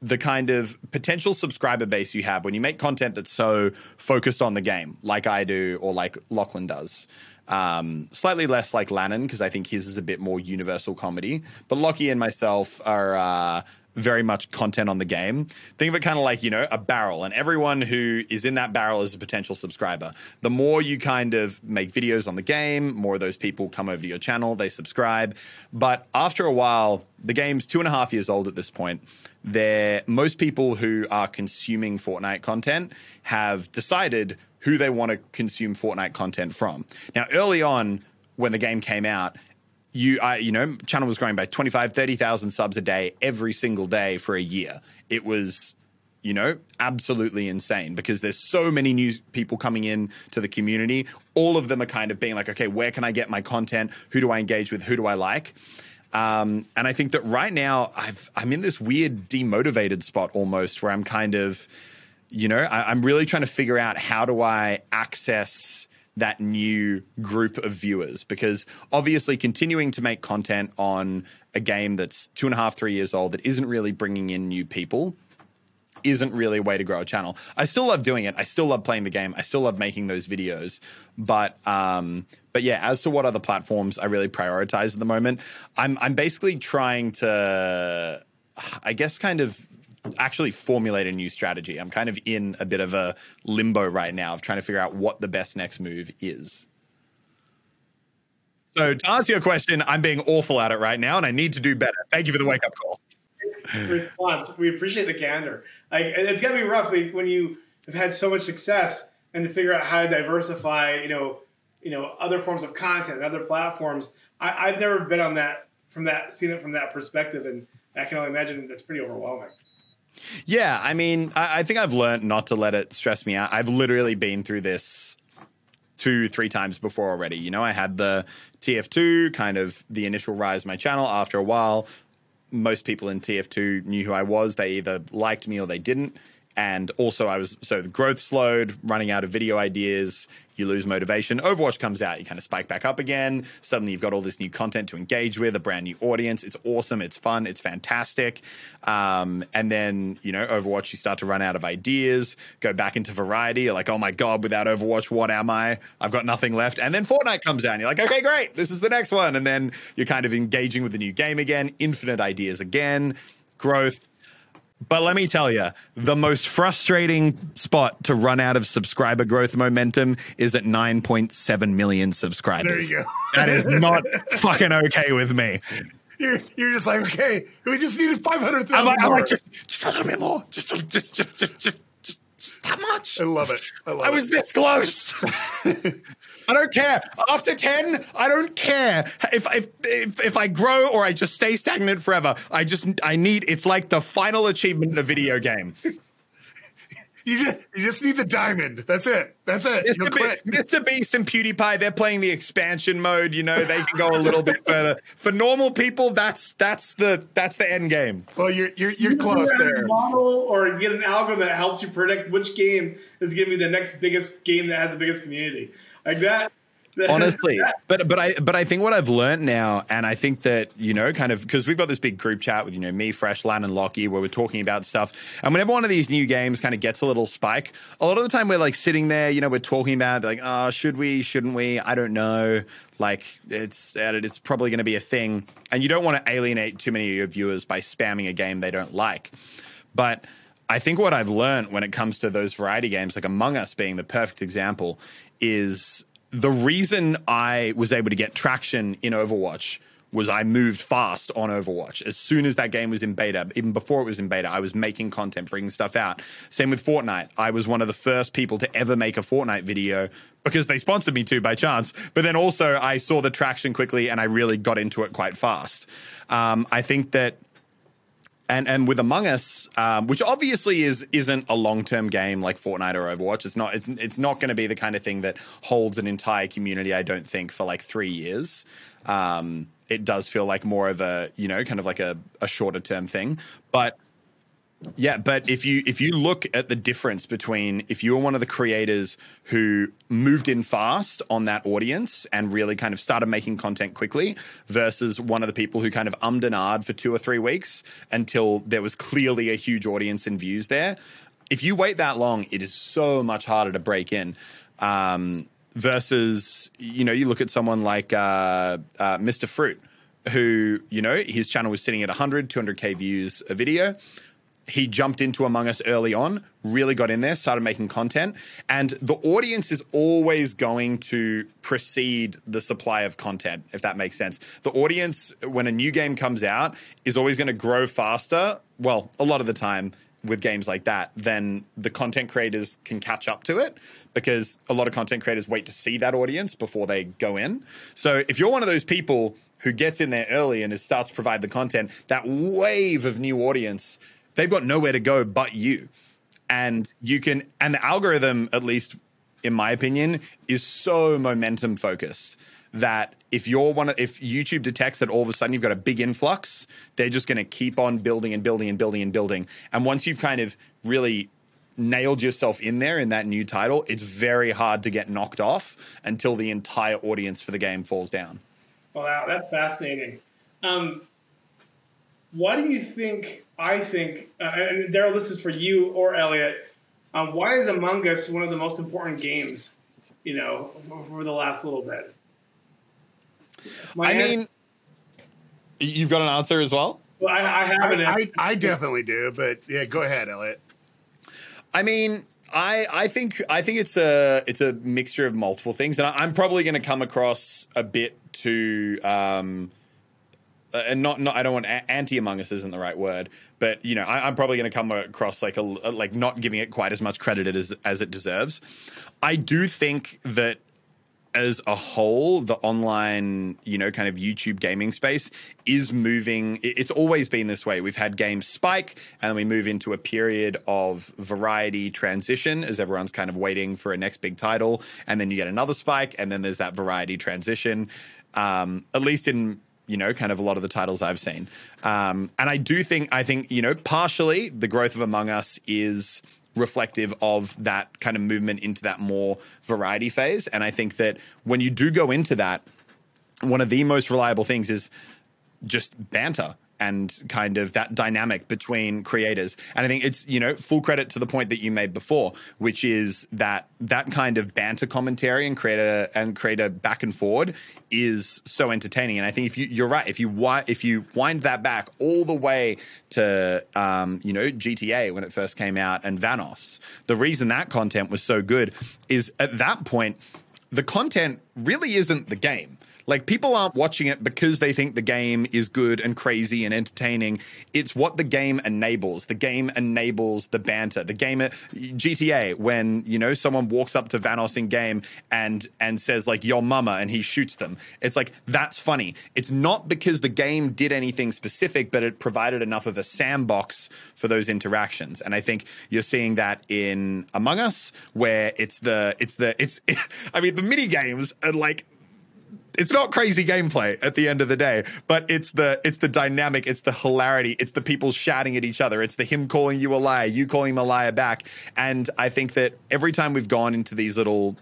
the kind of potential subscriber base you have when you make content that's so focused on the game, like I do or like Lachlan does. Um, slightly less like Lannan because I think his is a bit more universal comedy. But Lockie and myself are uh, very much content on the game. Think of it kind of like, you know, a barrel, and everyone who is in that barrel is a potential subscriber. The more you kind of make videos on the game, more of those people come over to your channel, they subscribe. But after a while, the game's two and a half years old at this point. There, most people who are consuming Fortnite content have decided who they want to consume Fortnite content from. Now, early on, when the game came out, you I, you know, channel was growing by 25, 30,000 subs a day every single day for a year. It was you know, absolutely insane because there's so many new people coming in to the community. All of them are kind of being like, okay, where can I get my content? Who do I engage with? Who do I like? Um, and I think that right now I've, I'm in this weird demotivated spot almost where I'm kind of, you know, I, I'm really trying to figure out how do I access that new group of viewers because obviously continuing to make content on a game that's two and a half, three years old that isn't really bringing in new people isn't really a way to grow a channel. I still love doing it. I still love playing the game. I still love making those videos. But um, but yeah, as to what other platforms I really prioritize at the moment, I'm I'm basically trying to I guess kind of actually formulate a new strategy. I'm kind of in a bit of a limbo right now of trying to figure out what the best next move is. So to answer your question, I'm being awful at it right now, and I need to do better. Thank you for the wake up call. Response. We appreciate the candor. Like it's gonna be rough when you have had so much success and to figure out how to diversify. You know, you know, other forms of content, other platforms. I, I've never been on that from that seen it from that perspective, and I can only imagine that's pretty overwhelming. Yeah, I mean, I, I think I've learned not to let it stress me out. I've literally been through this two, three times before already. You know, I had the TF2, kind of the initial rise of my channel. After a while, most people in TF2 knew who I was. They either liked me or they didn't. And also, I was so the growth slowed, running out of video ideas, you lose motivation. Overwatch comes out, you kind of spike back up again. Suddenly, you've got all this new content to engage with, a brand new audience. It's awesome, it's fun, it's fantastic. Um, and then, you know, Overwatch, you start to run out of ideas, go back into variety. You're like, oh my God, without Overwatch, what am I? I've got nothing left. And then Fortnite comes out, and you're like, okay, great, this is the next one. And then you're kind of engaging with the new game again, infinite ideas again, growth but let me tell you, the most frustrating spot to run out of subscriber growth momentum is at 9.7 million subscribers. There you go. that is not fucking okay with me. You're, you're just like, okay, we just needed 500,000 I'm like, I'm like just, just a little bit more. Just, just, just, just, just, just, just that much. I love it. I love I was it. this close. I don't care. After 10, I don't care. If, if if if I grow or I just stay stagnant forever, I just I need it's like the final achievement in a video game. You just, you just need the diamond. That's it. That's it. Mr. Be- Mr. Beast and PewDiePie, they're playing the expansion mode, you know, they can go a little bit further. For normal people, that's that's the that's the end game. Well, you're you're you're close Either there. Model or get an algorithm that helps you predict which game is going to be the next biggest game that has the biggest community. Like that. honestly but but i but i think what i've learned now and i think that you know kind of because we've got this big group chat with you know me fresh lan and lockie where we're talking about stuff. And whenever one of these new games kind of gets a little spike a lot of the time we're like sitting there you know we're talking about like oh should we shouldn't we? I don't know. Like it's it's probably going to be a thing. And you don't want to alienate too many of your viewers by spamming a game they don't like. But I think what I've learned when it comes to those variety games, like Among Us being the perfect example, is the reason I was able to get traction in Overwatch was I moved fast on Overwatch. As soon as that game was in beta, even before it was in beta, I was making content, bringing stuff out. Same with Fortnite. I was one of the first people to ever make a Fortnite video because they sponsored me to by chance. But then also, I saw the traction quickly and I really got into it quite fast. Um, I think that and and with Among Us, um, which obviously is isn't a long term game like Fortnite or Overwatch. It's not. It's it's not going to be the kind of thing that holds an entire community. I don't think for like three years. Um, it does feel like more of a you know kind of like a, a shorter term thing, but yeah, but if you if you look at the difference between if you were one of the creators who moved in fast on that audience and really kind of started making content quickly versus one of the people who kind of ummed and ahed for two or three weeks until there was clearly a huge audience and views there. If you wait that long, it is so much harder to break in. Um, versus, you know, you look at someone like uh, uh, Mr. Fruit, who, you know, his channel was sitting at 100, 200K views a video he jumped into Among Us early on, really got in there, started making content, and the audience is always going to precede the supply of content, if that makes sense. The audience, when a new game comes out, is always going to grow faster. Well, a lot of the time with games like that, then the content creators can catch up to it because a lot of content creators wait to see that audience before they go in. So if you're one of those people who gets in there early and starts to provide the content, that wave of new audience they've got nowhere to go but you. And you can, and the algorithm, at least in my opinion, is so momentum focused that if you're one of, if YouTube detects that all of a sudden you've got a big influx, they're just going to keep on building and building and building and building. And once you've kind of really nailed yourself in there in that new title, it's very hard to get knocked off until the entire audience for the game falls down. Wow, that's fascinating. Um, why do you think? I think, uh, and Daryl, this is for you or Elliot. Um, why is Among Us one of the most important games? You know, for the last little bit. My I mean, you've got an answer as well. Well, I, I have an. I, I definitely do, but yeah, go ahead, Elliot. I mean, I I think I think it's a it's a mixture of multiple things, and I, am probably going to come across a bit too. Um, uh, and not, not I don't want anti Among Us isn't the right word, but you know I, am probably going to come across like a like not giving it quite as much credit as as it deserves. I do think that as a whole, the online, you know, kind of YouTube gaming space is moving. It's always been this way. We've had games spike, and then we move into a period of variety transition as everyone's kind of waiting for a next big title, and then you get another spike, and then there's that variety transition. Um, at least in you know, kind of a lot of the titles I've seen. Um, and I do think, I think, you know, partially the growth of Among Us is reflective of that kind of movement into that more variety phase. And I think that when you do go into that, one of the most reliable things is just banter and kind of that dynamic between creators. And I think it's, you know, full credit to the point that you made before, which is that that kind of banter commentary and creator and creator back and forward is so entertaining. And I think if you you're right, if you if you wind that back all the way to um, you know, GTA when it first came out and Vanoss, the reason that content was so good is at that point the content really isn't the game like people aren't watching it because they think the game is good and crazy and entertaining. It's what the game enables. The game enables the banter. The game GTA when, you know, someone walks up to Vanoss in game and and says like your mama and he shoots them. It's like that's funny. It's not because the game did anything specific, but it provided enough of a sandbox for those interactions. And I think you're seeing that in Among Us where it's the it's the it's I mean the mini games are like it's not crazy gameplay at the end of the day, but it's the it's the dynamic, it's the hilarity, it's the people shouting at each other, it's the him calling you a liar, you calling him a liar back. And I think that every time we've gone into these little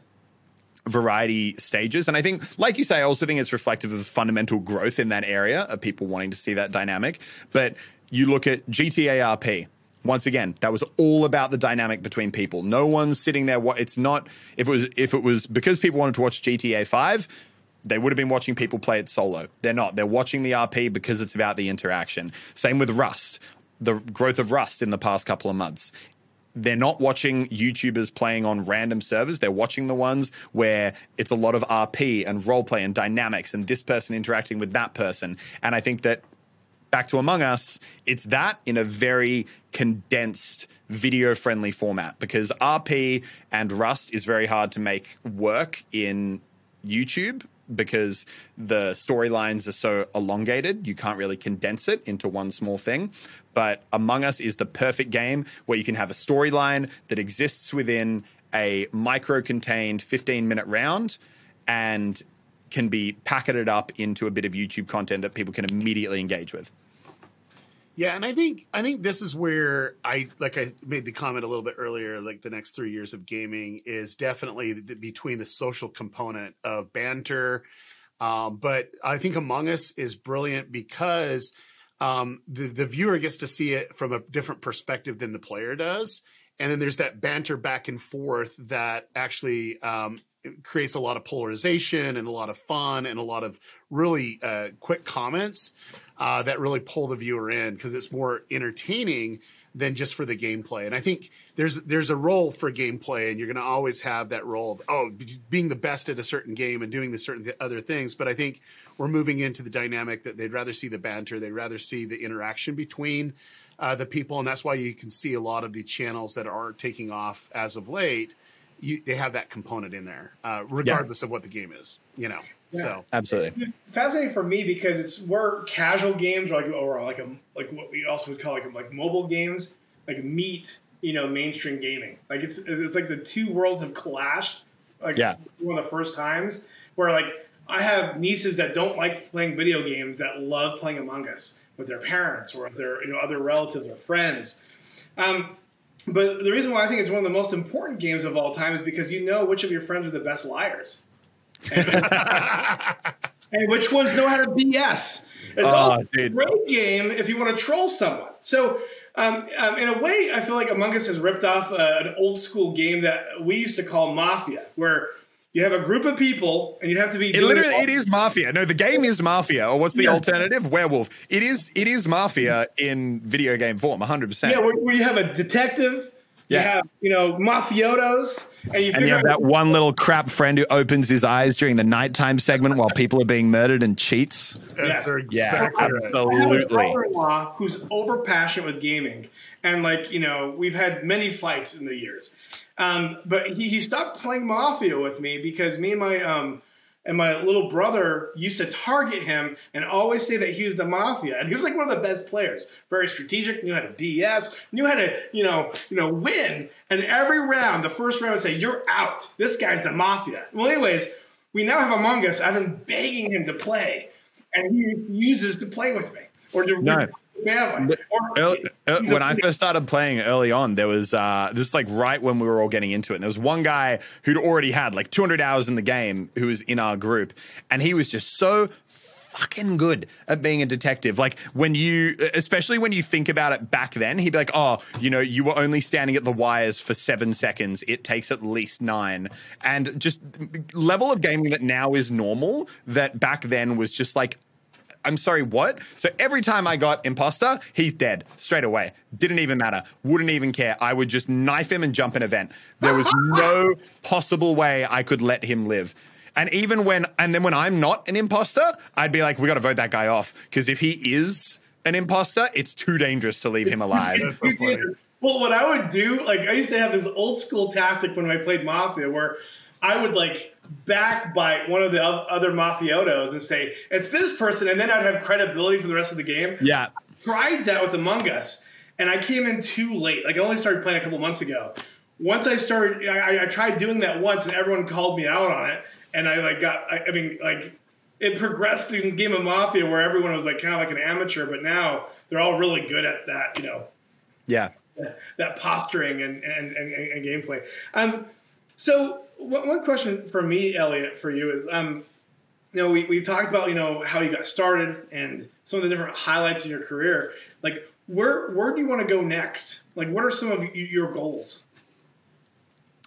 variety stages. And I think, like you say, I also think it's reflective of fundamental growth in that area of people wanting to see that dynamic. But you look at GTA RP. Once again, that was all about the dynamic between people. No one's sitting there. It's not. If it was, if it was because people wanted to watch GTA Five, they would have been watching people play it solo. They're not. They're watching the RP because it's about the interaction. Same with Rust, the growth of Rust in the past couple of months. they're not watching YouTubers playing on random servers. They're watching the ones where it's a lot of RP and roleplay and dynamics and this person interacting with that person. And I think that back to Among Us, it's that in a very condensed video friendly format because RP and Rust is very hard to make work in YouTube because the storylines are so elongated. You can't really condense it into one small thing. But Among Us is the perfect game where you can have a storyline that exists within a micro contained 15 minute round and can be packeted up into a bit of YouTube content that people can immediately engage with. Yeah, and I think I think this is where I like I made the comment a little bit earlier. Like the next three years of gaming is definitely the, between the social component of banter, um, but I think Among Us is brilliant because um, the the viewer gets to see it from a different perspective than the player does, and then there's that banter back and forth that actually um, creates a lot of polarization and a lot of fun and a lot of really uh, quick comments uh, that really pull the viewer in because it's more entertaining than just for the gameplay. And I think there's there's a role for gameplay, and you're going to always have that role of oh being the best at a certain game and doing the certain other things. But I think we're moving into the dynamic that they'd rather see the banter, they'd rather see the interaction between uh, the people, and that's why you can see a lot of the channels that are taking off as of late. You, they have that component in there, uh, regardless yeah. of what the game is. You know. Yeah. So absolutely fascinating for me because it's where casual games or like or like a like what we also would call like like mobile games like meet you know mainstream gaming. Like it's it's like the two worlds have clashed. Like yeah. one of the first times where like I have nieces that don't like playing video games that love playing Among Us with their parents or their you know other relatives or friends. Um, but the reason why I think it's one of the most important games of all time is because you know which of your friends are the best liars. And which ones know how to BS. It's oh, also dude. a great game if you want to troll someone. So, um, um, in a way, I feel like Among Us has ripped off uh, an old school game that we used to call Mafia, where you have a group of people and you have to be. It literally, it, it is Mafia. No, the game is Mafia. Or what's the yeah. alternative? Werewolf. It is. It is Mafia in video game form. One hundred percent. Yeah, where, where you have a detective yeah. You have, you know, mafiotos. And you, and you have that one little crap friend who opens his eyes during the nighttime segment while people are being murdered and cheats. Yes. Yeah, absolutely. law who's overpassionate with gaming. And, like, you know, we've had many fights in the years. Um, but he, he stopped playing Mafia with me because me and my um, – and my little brother used to target him and always say that he was the mafia. And he was like one of the best players. Very strategic, knew how to BS, knew how to, you know, you know, win. And every round, the first round would say, You're out. This guy's the mafia. Well, anyways, we now have Among Us. I've been begging him to play, and he refuses to play with me. Or to early, uh, when I first started playing early on, there was uh, this is like right when we were all getting into it. And there was one guy who'd already had like 200 hours in the game who was in our group, and he was just so fucking good at being a detective. Like when you, especially when you think about it back then, he'd be like, oh, you know, you were only standing at the wires for seven seconds. It takes at least nine. And just level of gaming that now is normal that back then was just like I'm sorry, what? So every time I got imposter, he's dead straight away. Didn't even matter. Wouldn't even care. I would just knife him and jump an event. There was no possible way I could let him live. And even when, and then when I'm not an imposter, I'd be like, we got to vote that guy off. Because if he is an imposter, it's too dangerous to leave him alive. well, what I would do, like, I used to have this old school tactic when I played Mafia where I would, like, backbite one of the other mafiotos and say it's this person, and then I'd have credibility for the rest of the game. Yeah, I tried that with Among Us, and I came in too late. Like I only started playing a couple months ago. Once I started, I, I tried doing that once, and everyone called me out on it. And I like got, I, I mean, like it progressed in Game of Mafia where everyone was like kind of like an amateur, but now they're all really good at that. You know. Yeah. That posturing and and, and, and gameplay. Um, so one question for me, Elliot, for you is, um, you know, we, we talked about, you know, how you got started and some of the different highlights in your career. Like, where, where do you want to go next? Like, what are some of your goals?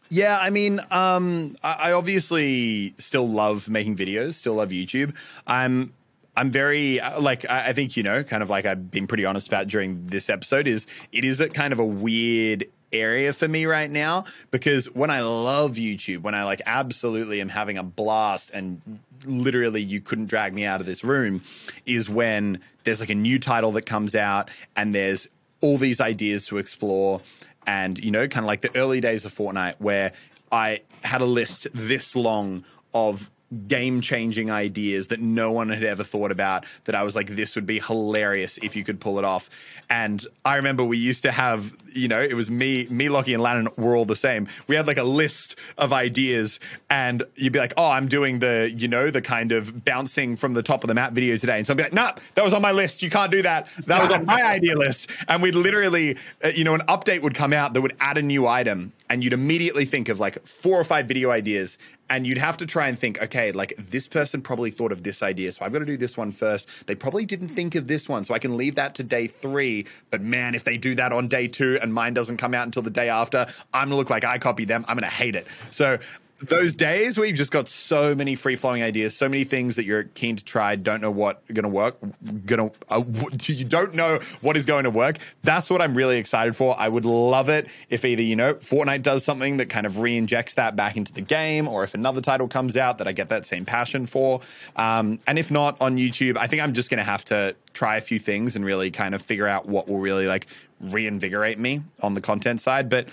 Yeah, I mean, um, I, I obviously still love making videos, still love YouTube. I'm I'm very uh, like I think you know, kind of like I've been pretty honest about during this episode is it is a kind of a weird area for me right now because when I love YouTube, when I like absolutely am having a blast and literally you couldn't drag me out of this room, is when there's like a new title that comes out and there's all these ideas to explore. And, you know, kind of like the early days of Fortnite where I had a list this long of game changing ideas that no one had ever thought about that I was like, this would be hilarious if you could pull it off. And I remember we used to have, you know, it was me, me, Lockie, and Lannan were all the same. We had like a list of ideas, and you'd be like, oh, I'm doing the, you know, the kind of bouncing from the top of the map video today. And so I'd be like, nah, that was on my list. You can't do that. That was on my idea list. And we'd literally, uh, you know, an update would come out that would add a new item, and you'd immediately think of like four or five video ideas and you'd have to try and think, okay, like this person probably thought of this idea, so I've got to do this one first. They probably didn't think of this one, so I can leave that to day three. But man, if they do that on day two and mine doesn't come out until the day after, I'm gonna look like I copied them. I'm gonna hate it. So those days where you've just got so many free flowing ideas, so many things that you're keen to try, don't know what going to work, going to uh, you don't know what is going to work. That's what I'm really excited for. I would love it if either you know Fortnite does something that kind of re-injects that back into the game, or if another title comes out that I get that same passion for. Um, and if not on YouTube, I think I'm just going to have to try a few things and really kind of figure out what will really like reinvigorate me on the content side. But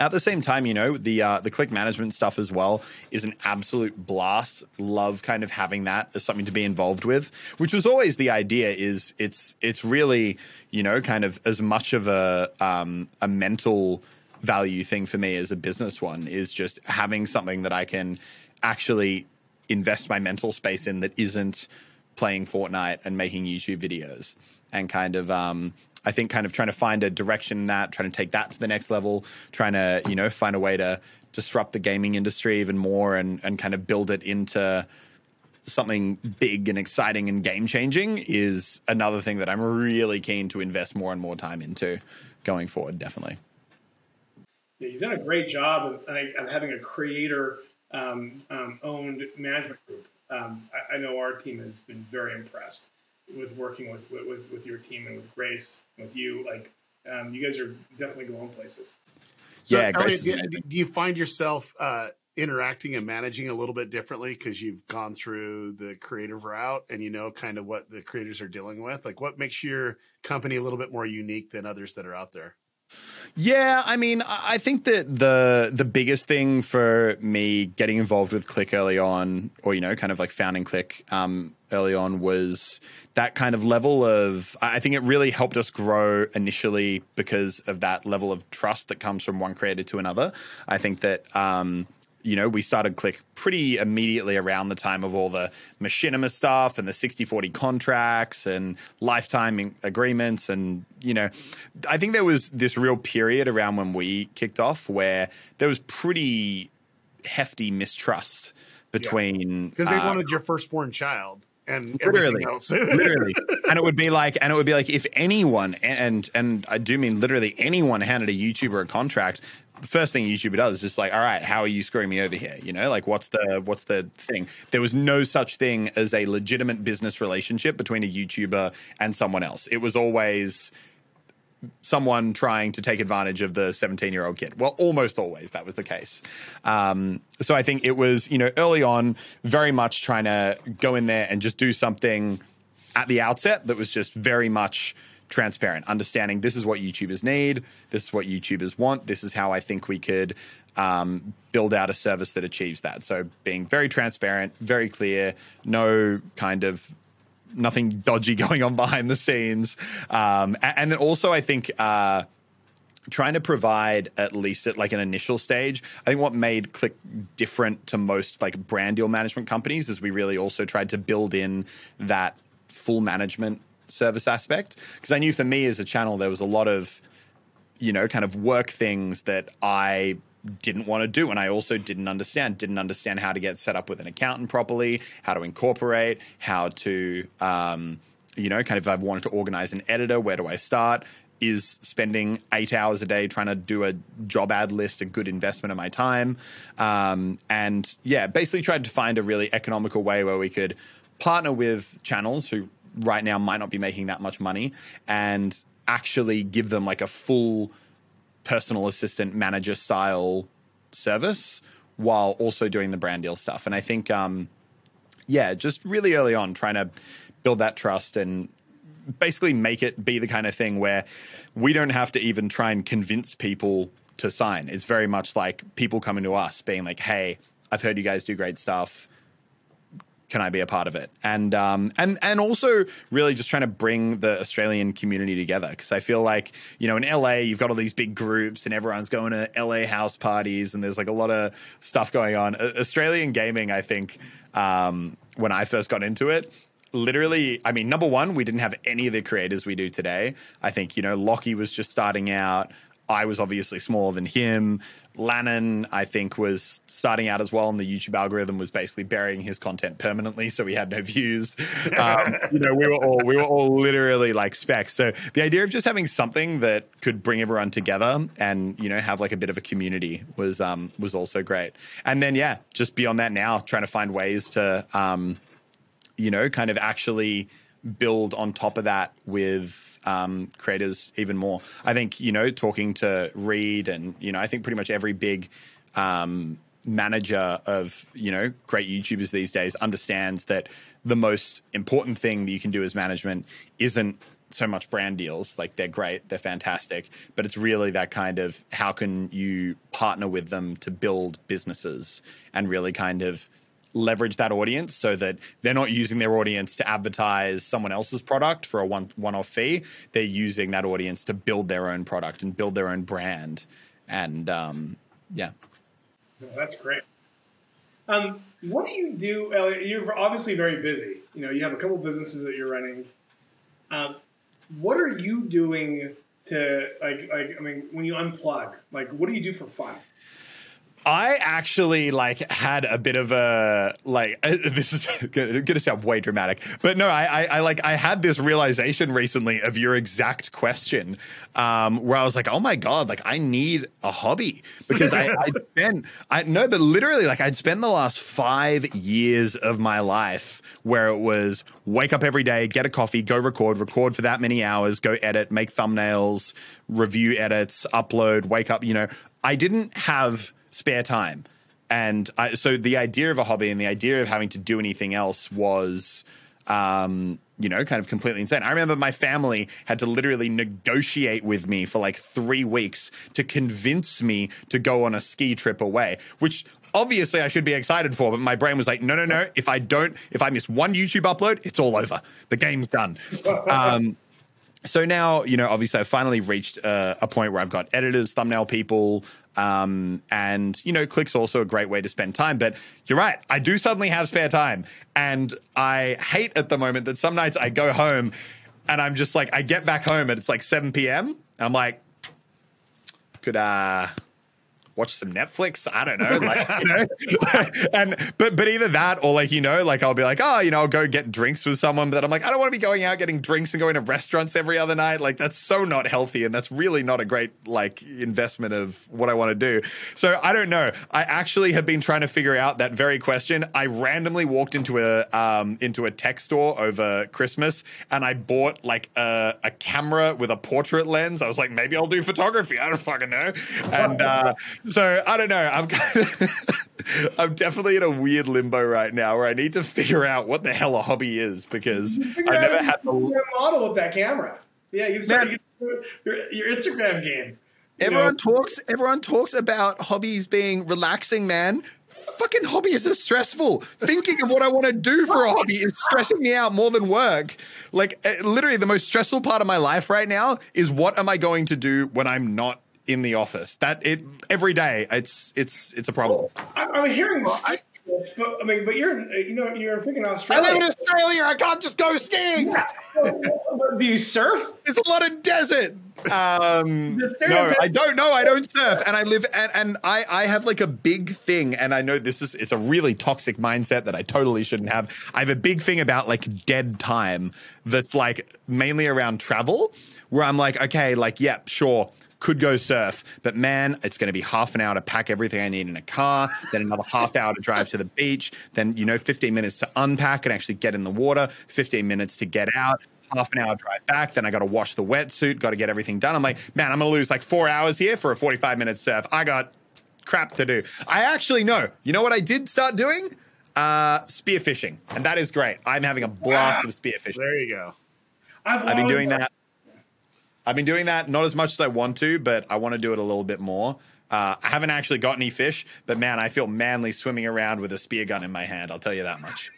at the same time, you know, the uh, the click management stuff as well is an absolute blast. Love kind of having that as something to be involved with, which was always the idea. Is it's it's really you know kind of as much of a um, a mental value thing for me as a business one is just having something that I can actually invest my mental space in that isn't playing Fortnite and making YouTube videos and kind of um, I think kind of trying to find a direction in that, trying to take that to the next level, trying to you know find a way to disrupt the gaming industry even more and and kind of build it into something big and exciting and game changing is another thing that I'm really keen to invest more and more time into going forward. Definitely. Yeah, you've done a great job of, of having a creator um, um, owned management group. Um, I, I, know our team has been very impressed with working with, with, with your team and with Grace, with you. Like, um, you guys are definitely going places. So, yeah, Elliot, do, do, you find yourself uh, interacting and managing a little bit differently because you've gone through the creative route and you know kind of what the creators are dealing with? Like, what makes your company a little bit more unique than others that are out there? Yeah, I mean, I think that the the biggest thing for me getting involved with Click early on, or you know, kind of like founding Click um, early on, was that kind of level of. I think it really helped us grow initially because of that level of trust that comes from one creator to another. I think that um, you know, we started Click pretty immediately around the time of all the machinima stuff and the 60 40 contracts and lifetime agreements. And, you know, I think there was this real period around when we kicked off where there was pretty hefty mistrust between. Because yeah. they uh, wanted your firstborn child and literally, literally, and it would be like, and it would be like, if anyone, and and I do mean literally anyone handed a YouTuber a contract, the first thing YouTube does is just like, all right, how are you screwing me over here? You know, like what's the what's the thing? There was no such thing as a legitimate business relationship between a YouTuber and someone else. It was always someone trying to take advantage of the 17 year old kid. Well, almost always that was the case. Um, so I think it was, you know, early on, very much trying to go in there and just do something at the outset that was just very much transparent, understanding this is what YouTubers need, this is what YouTubers want, this is how I think we could um, build out a service that achieves that. So being very transparent, very clear, no kind of nothing dodgy going on behind the scenes, um, and, and, then also I think. Uh, trying to provide at least at like an initial stage i think what made click different to most like brand deal management companies is we really also tried to build in that full management service aspect because I knew for me as a channel there was a lot of you know kind of work things that I didn't want to do and I also didn't understand. Didn't understand how to get set up with an accountant properly how to incorporate how to um, you know kind of if I wanted to organize an editor where do I start? Is spending eight hours a day trying to do a job ad list a good investment of my time? Um, and yeah basically tried to find a really economical way where we could partner with channels who right now might not be making that much money and actually give them like a full personal assistant manager style service while also doing the brand deal stuff. And I think, um, yeah, just really early on, trying to build that trust and basically make it be the kind of thing where we don't have to even try and convince people to sign. It's very much like people coming to us being like, "Hey, I've heard you guys do great stuff. Can I be a part of it?" And um, and and also really just trying to bring the Australian community together because I feel like you know in LA you've got all these big groups and everyone's going to LA house parties and there's like a lot of stuff going on. Australian gaming, I think, um, when I first got into it literally, I mean, number one, we didn't have any of the creators we do today. I think, you know, Lockie was just starting out. I was obviously smaller than him. Lannan, I think, was starting out as well, and the YouTube algorithm was basically burying his content permanently, so we had no views. Um, you know, we were all we were all literally like specs. So the idea of just having something that could bring everyone together and you know have like a bit of a community was um, was also great. And then yeah, just beyond that, now trying to find ways to um, you know kind of actually build on top of that with um, creators even more. I think you know talking to Reed and you know I think pretty much every big um, manager of you know great YouTubers these days understands that the most important thing that you can do as management isn't so much brand deals like they're great they're fantastic but it's really that kind of how can you partner with them to build businesses and really kind of leverage that audience so that they're not using their audience to advertise someone else's product for a one one off fee. They're using that audience to build their own product and build their own brand. And um, yeah. that's great. Um, what do you do, Elliot? You're obviously very busy. You know, you have a couple businesses that you're running. Um, what are you doing to like like I mean, when you unplug, like what do you do for fun? I actually like had a bit of a like this is gonna sound way dramatic, but no, I, I, I like I had this realization recently of your exact question, um, where I was like, oh my god, like I need a hobby because I, I spent I no, but literally like I'd spent the last five years of my life where it was wake up every day, get a coffee, go record, record for that many hours, go edit, make thumbnails, review edits, upload, wake up. You know, I didn't have spare time. And I, so the idea of a hobby and the idea of having to do anything else was, um, you know, kind of completely insane. I remember my family had to literally negotiate with me for like three weeks to convince me to go on a ski trip away, which obviously I should be excited for, but my brain was like, no, no, no. If I don't, if I miss one YouTube upload, it's all over. The game's done. Um, so now, you know, obviously I've finally reached uh, a point where I've got editors, thumbnail people, um, and, you know, Click's also a great way to spend time. But you're right. I do suddenly have spare time. And I hate at the moment that some nights I go home and I'm just like, I get back home and it's like 7 p.m. And I'm like, could, uh, watch some Netflix. I don't know, like you know, and but but either that or like you know, like I'll be like, oh, you know, I'll go get drinks with someone, but I'm like, I don't want to be going out getting drinks and going to restaurants every other night. Like that's so not healthy, and that's really not a great like investment of what I want to do. So I don't know. I actually have been trying to figure out that very question. I randomly walked into a um into a tech store over Christmas, and I bought like a, a camera with a portrait lens. I was like, maybe I'll do photography. I don't fucking know, and. uh so I don't know. I'm kind of, I'm definitely in a weird limbo right now where I need to figure out what the hell a hobby is because I never had the model with that camera. Yeah, you start your, your Instagram game. Everyone know? talks. Everyone talks about hobbies being relaxing, man fucking hobbies are stressful. Thinking of what I want to do for a hobby is stressing me out more than work. Like, eh, literally, the most stressful part of my life right now is what am I going to do when I'm not in the office. That it every day. It's it's it's a problem. I'm hearing well, I, but I mean, but you're you know you're freaking Australia. I live in Australia. I can't just go skiing. Do you surf? There's a lot of desert. Um, no, I don't know. I don't surf, and I live and, and I I have like a big thing, and I know this is it's a really toxic mindset that I totally shouldn't have. I have a big thing about like dead time that's like mainly around travel, where I'm like, okay, like yeah, sure could go surf, but man, it's going to be half an hour to pack everything I need in a car, then another half hour to drive to the beach, then, you know, 15 minutes to unpack and actually get in the water, 15 minutes to get out, half an hour drive back. Then I got to wash the wetsuit, got to get everything done. I'm like, man, I'm going to lose like four hours here for a 45 minute surf. I got crap to do. I actually know. You know what I did start doing? Uh, spearfishing, and that is great. I'm having a blast with spearfishing. There you go. I've, I've been always- doing that. I've been doing that not as much as I want to, but I want to do it a little bit more. Uh, I haven't actually got any fish, but man, I feel manly swimming around with a spear gun in my hand. I'll tell you that much.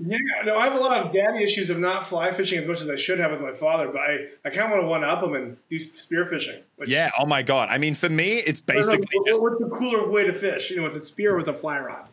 Yeah, no, I have a lot of daddy issues of not fly fishing as much as I should have with my father, but I, I kind of want to one up him and do spear fishing. Yeah. Oh my god. I mean, for me, it's don't know, basically just what's the cooler way to fish? You know, with a spear or with a fly rod?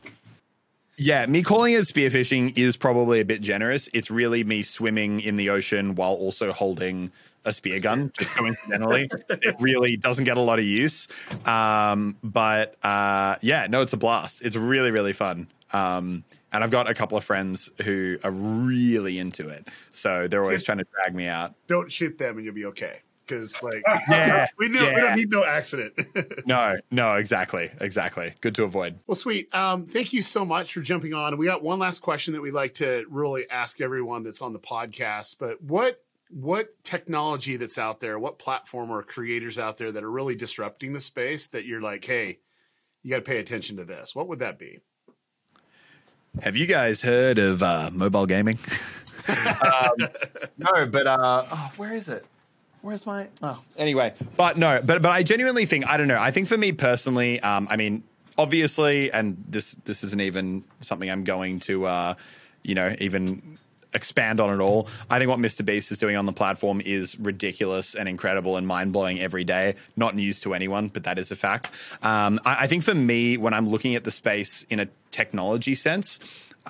yeah. Me calling it spearfishing is probably a bit generous. It's really me swimming in the ocean while also holding a spear gun. Just coincidentally, it really doesn't get a lot of use. Um, but uh, yeah, no, it's a blast. It's really really fun. Um, and I've got a couple of friends who are really into it, so they're always Just- trying to drag me out. Don't shoot them and you'll be okay. Because like Yeah, we know we don't need no accident. No, no, exactly, exactly. Good to avoid. well, sweet. Um, thank you so much for jumping on. We got one last question that we'd like to really ask everyone that's on the podcast. But what what technology that's out there, what platform or creators out there that are really disrupting the space that you're like, hey, you got to pay attention to this? What would that be? Have you guys heard of uh, mobile gaming? um, no, but uh, oh, where is it? Where's my? Oh, anyway, but no, but but I genuinely think I don't know. I think for me personally, um, I mean, obviously, and this this isn't even something I'm going to, uh, you know, even expand on it all. I think what Mr. Beast is doing on the platform is ridiculous and incredible and mind blowing every day. Not news to anyone, but that is a fact. Um, I, I think for me, when I'm looking at the space in a technology sense,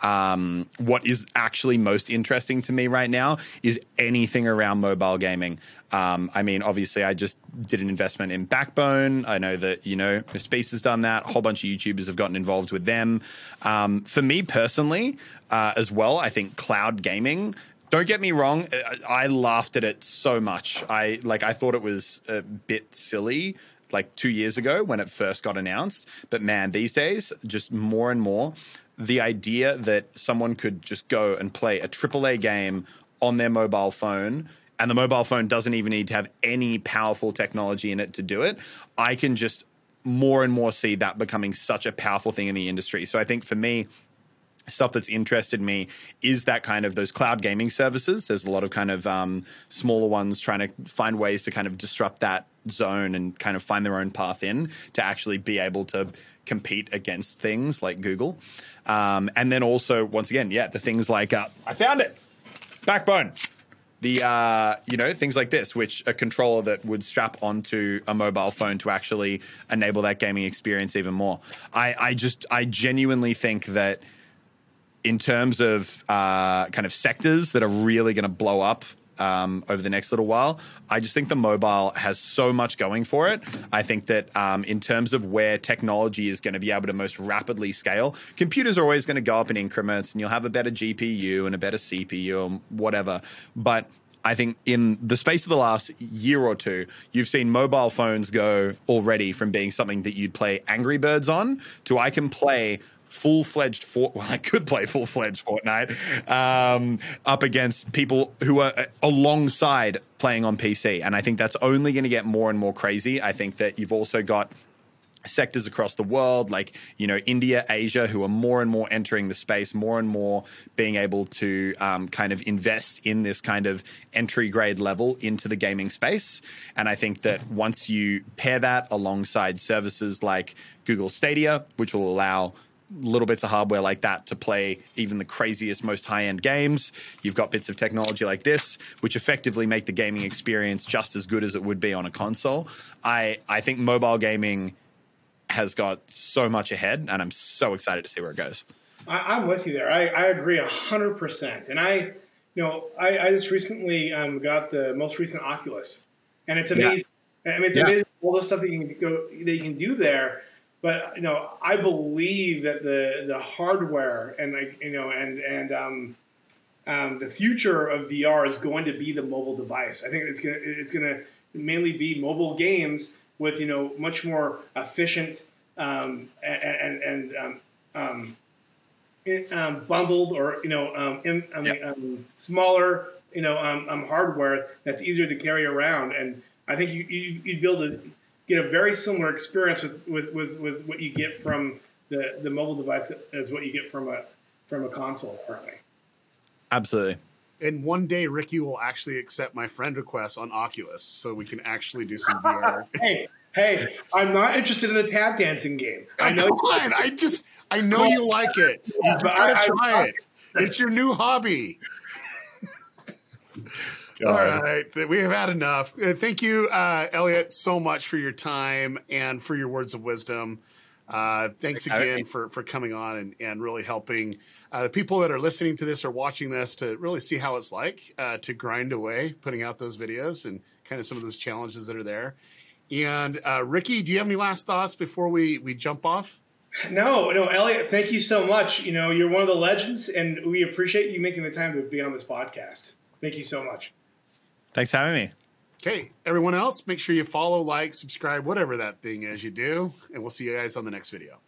um, what is actually most interesting to me right now is anything around mobile gaming. Um, I mean, obviously, I just did an investment in Backbone. I know that you know. Beast has done that. A whole bunch of YouTubers have gotten involved with them. Um, for me personally, uh, as well, I think cloud gaming. Don't get me wrong, I I laughed at it so much. I like I thought it was a bit silly like 2 years ago when it first got announced, but man, these days just more and more the idea that someone could just go and play a AAA game on their mobile phone and the mobile phone doesn't even need to have any powerful technology in it to do it. I can just more and more see that becoming such a powerful thing in the industry. So I think for me, stuff that's interested me is that kind of those cloud gaming services. There's a lot of kind of um, smaller ones trying to find ways to kind of disrupt that zone and kind of find their own path in to actually be able to compete against things like Google. Um, and then also, once again, yeah, the things like uh, I found it, Backbone. The uh, you know things like this, which a controller that would strap onto a mobile phone to actually enable that gaming experience even more. I, I just I genuinely think that in terms of uh, kind of sectors that are really going to blow up um, over the next little while, I just think the mobile has so much going for it. I think that um, in terms of where technology is going to be able to most rapidly scale, computers are always going to go up in increments, and you'll have a better GPU and a better CPU and whatever. But I think in the space of the last year or two, you've seen mobile phones go already from being something that you'd play Angry Birds on to I can play full fledged Fort. Well, I could play full fledged Fortnite um, up against people who are uh, alongside playing on PC, and I think that's only going to get more and more crazy. I think that you've also got sectors across the world, like you know India, Asia, who are more and more entering the space, more and more being able to um, kind of invest in this kind of entry grade level into the gaming space. And I think that once you pair that alongside services like Google Stadia, which will allow little bits of hardware like that to play even the craziest, most high end games. You've got bits of technology like this, which effectively make the gaming experience just as good as it would be on a console. I, I think mobile gaming has got so much ahead, and I'm so excited to see where it goes. I, I'm with you there. I, I agree hundred percent. And I, you know, I, I just recently um, got the most recent Oculus, and it's amazing. I mean, it's Yeah. amazing all the stuff that you can go that you can do there. But you know, I believe that the the hardware and like you know and and um, um, the future of VR is going to be the mobile device. I think it's gonna it's gonna mainly be mobile games with you know much more efficient um, and and, and um, um, in- um, bundled or you know um, in, I mean, um, smaller you know, um, um, hardware that's easier to carry around. And I think you, you, you'd be able to get a very similar experience with, with, with, with what you get from the, the mobile device as what you get from a from a console currently. Absolutely. And one day, Ricky will actually accept my friend request on Oculus, so we can actually do some VR. hey, hey, I'm not interested in the tap dancing game. I know. Come on, I just, I know you like it. You just gotta I- I- try it. It's your new hobby. All right, we have had enough. Uh, Thank you, uh, Elliot, so much for your time and for your words of wisdom. Uh, thanks again for for coming on and, and really helping uh, the people that are listening to this or watching this to really see how it's like uh, to grind away, putting out those videos and kind of some of those challenges that are there. And uh, Ricky, do you have any last thoughts before we we jump off? No, no, Elliot, thank you so much. You know, you're one of the legends, and we appreciate you making the time to be on this podcast. Thank you so much. Thanks for having me. Okay, everyone else, make sure you follow, like, subscribe, whatever that thing is you do, and we'll see you guys on the next video.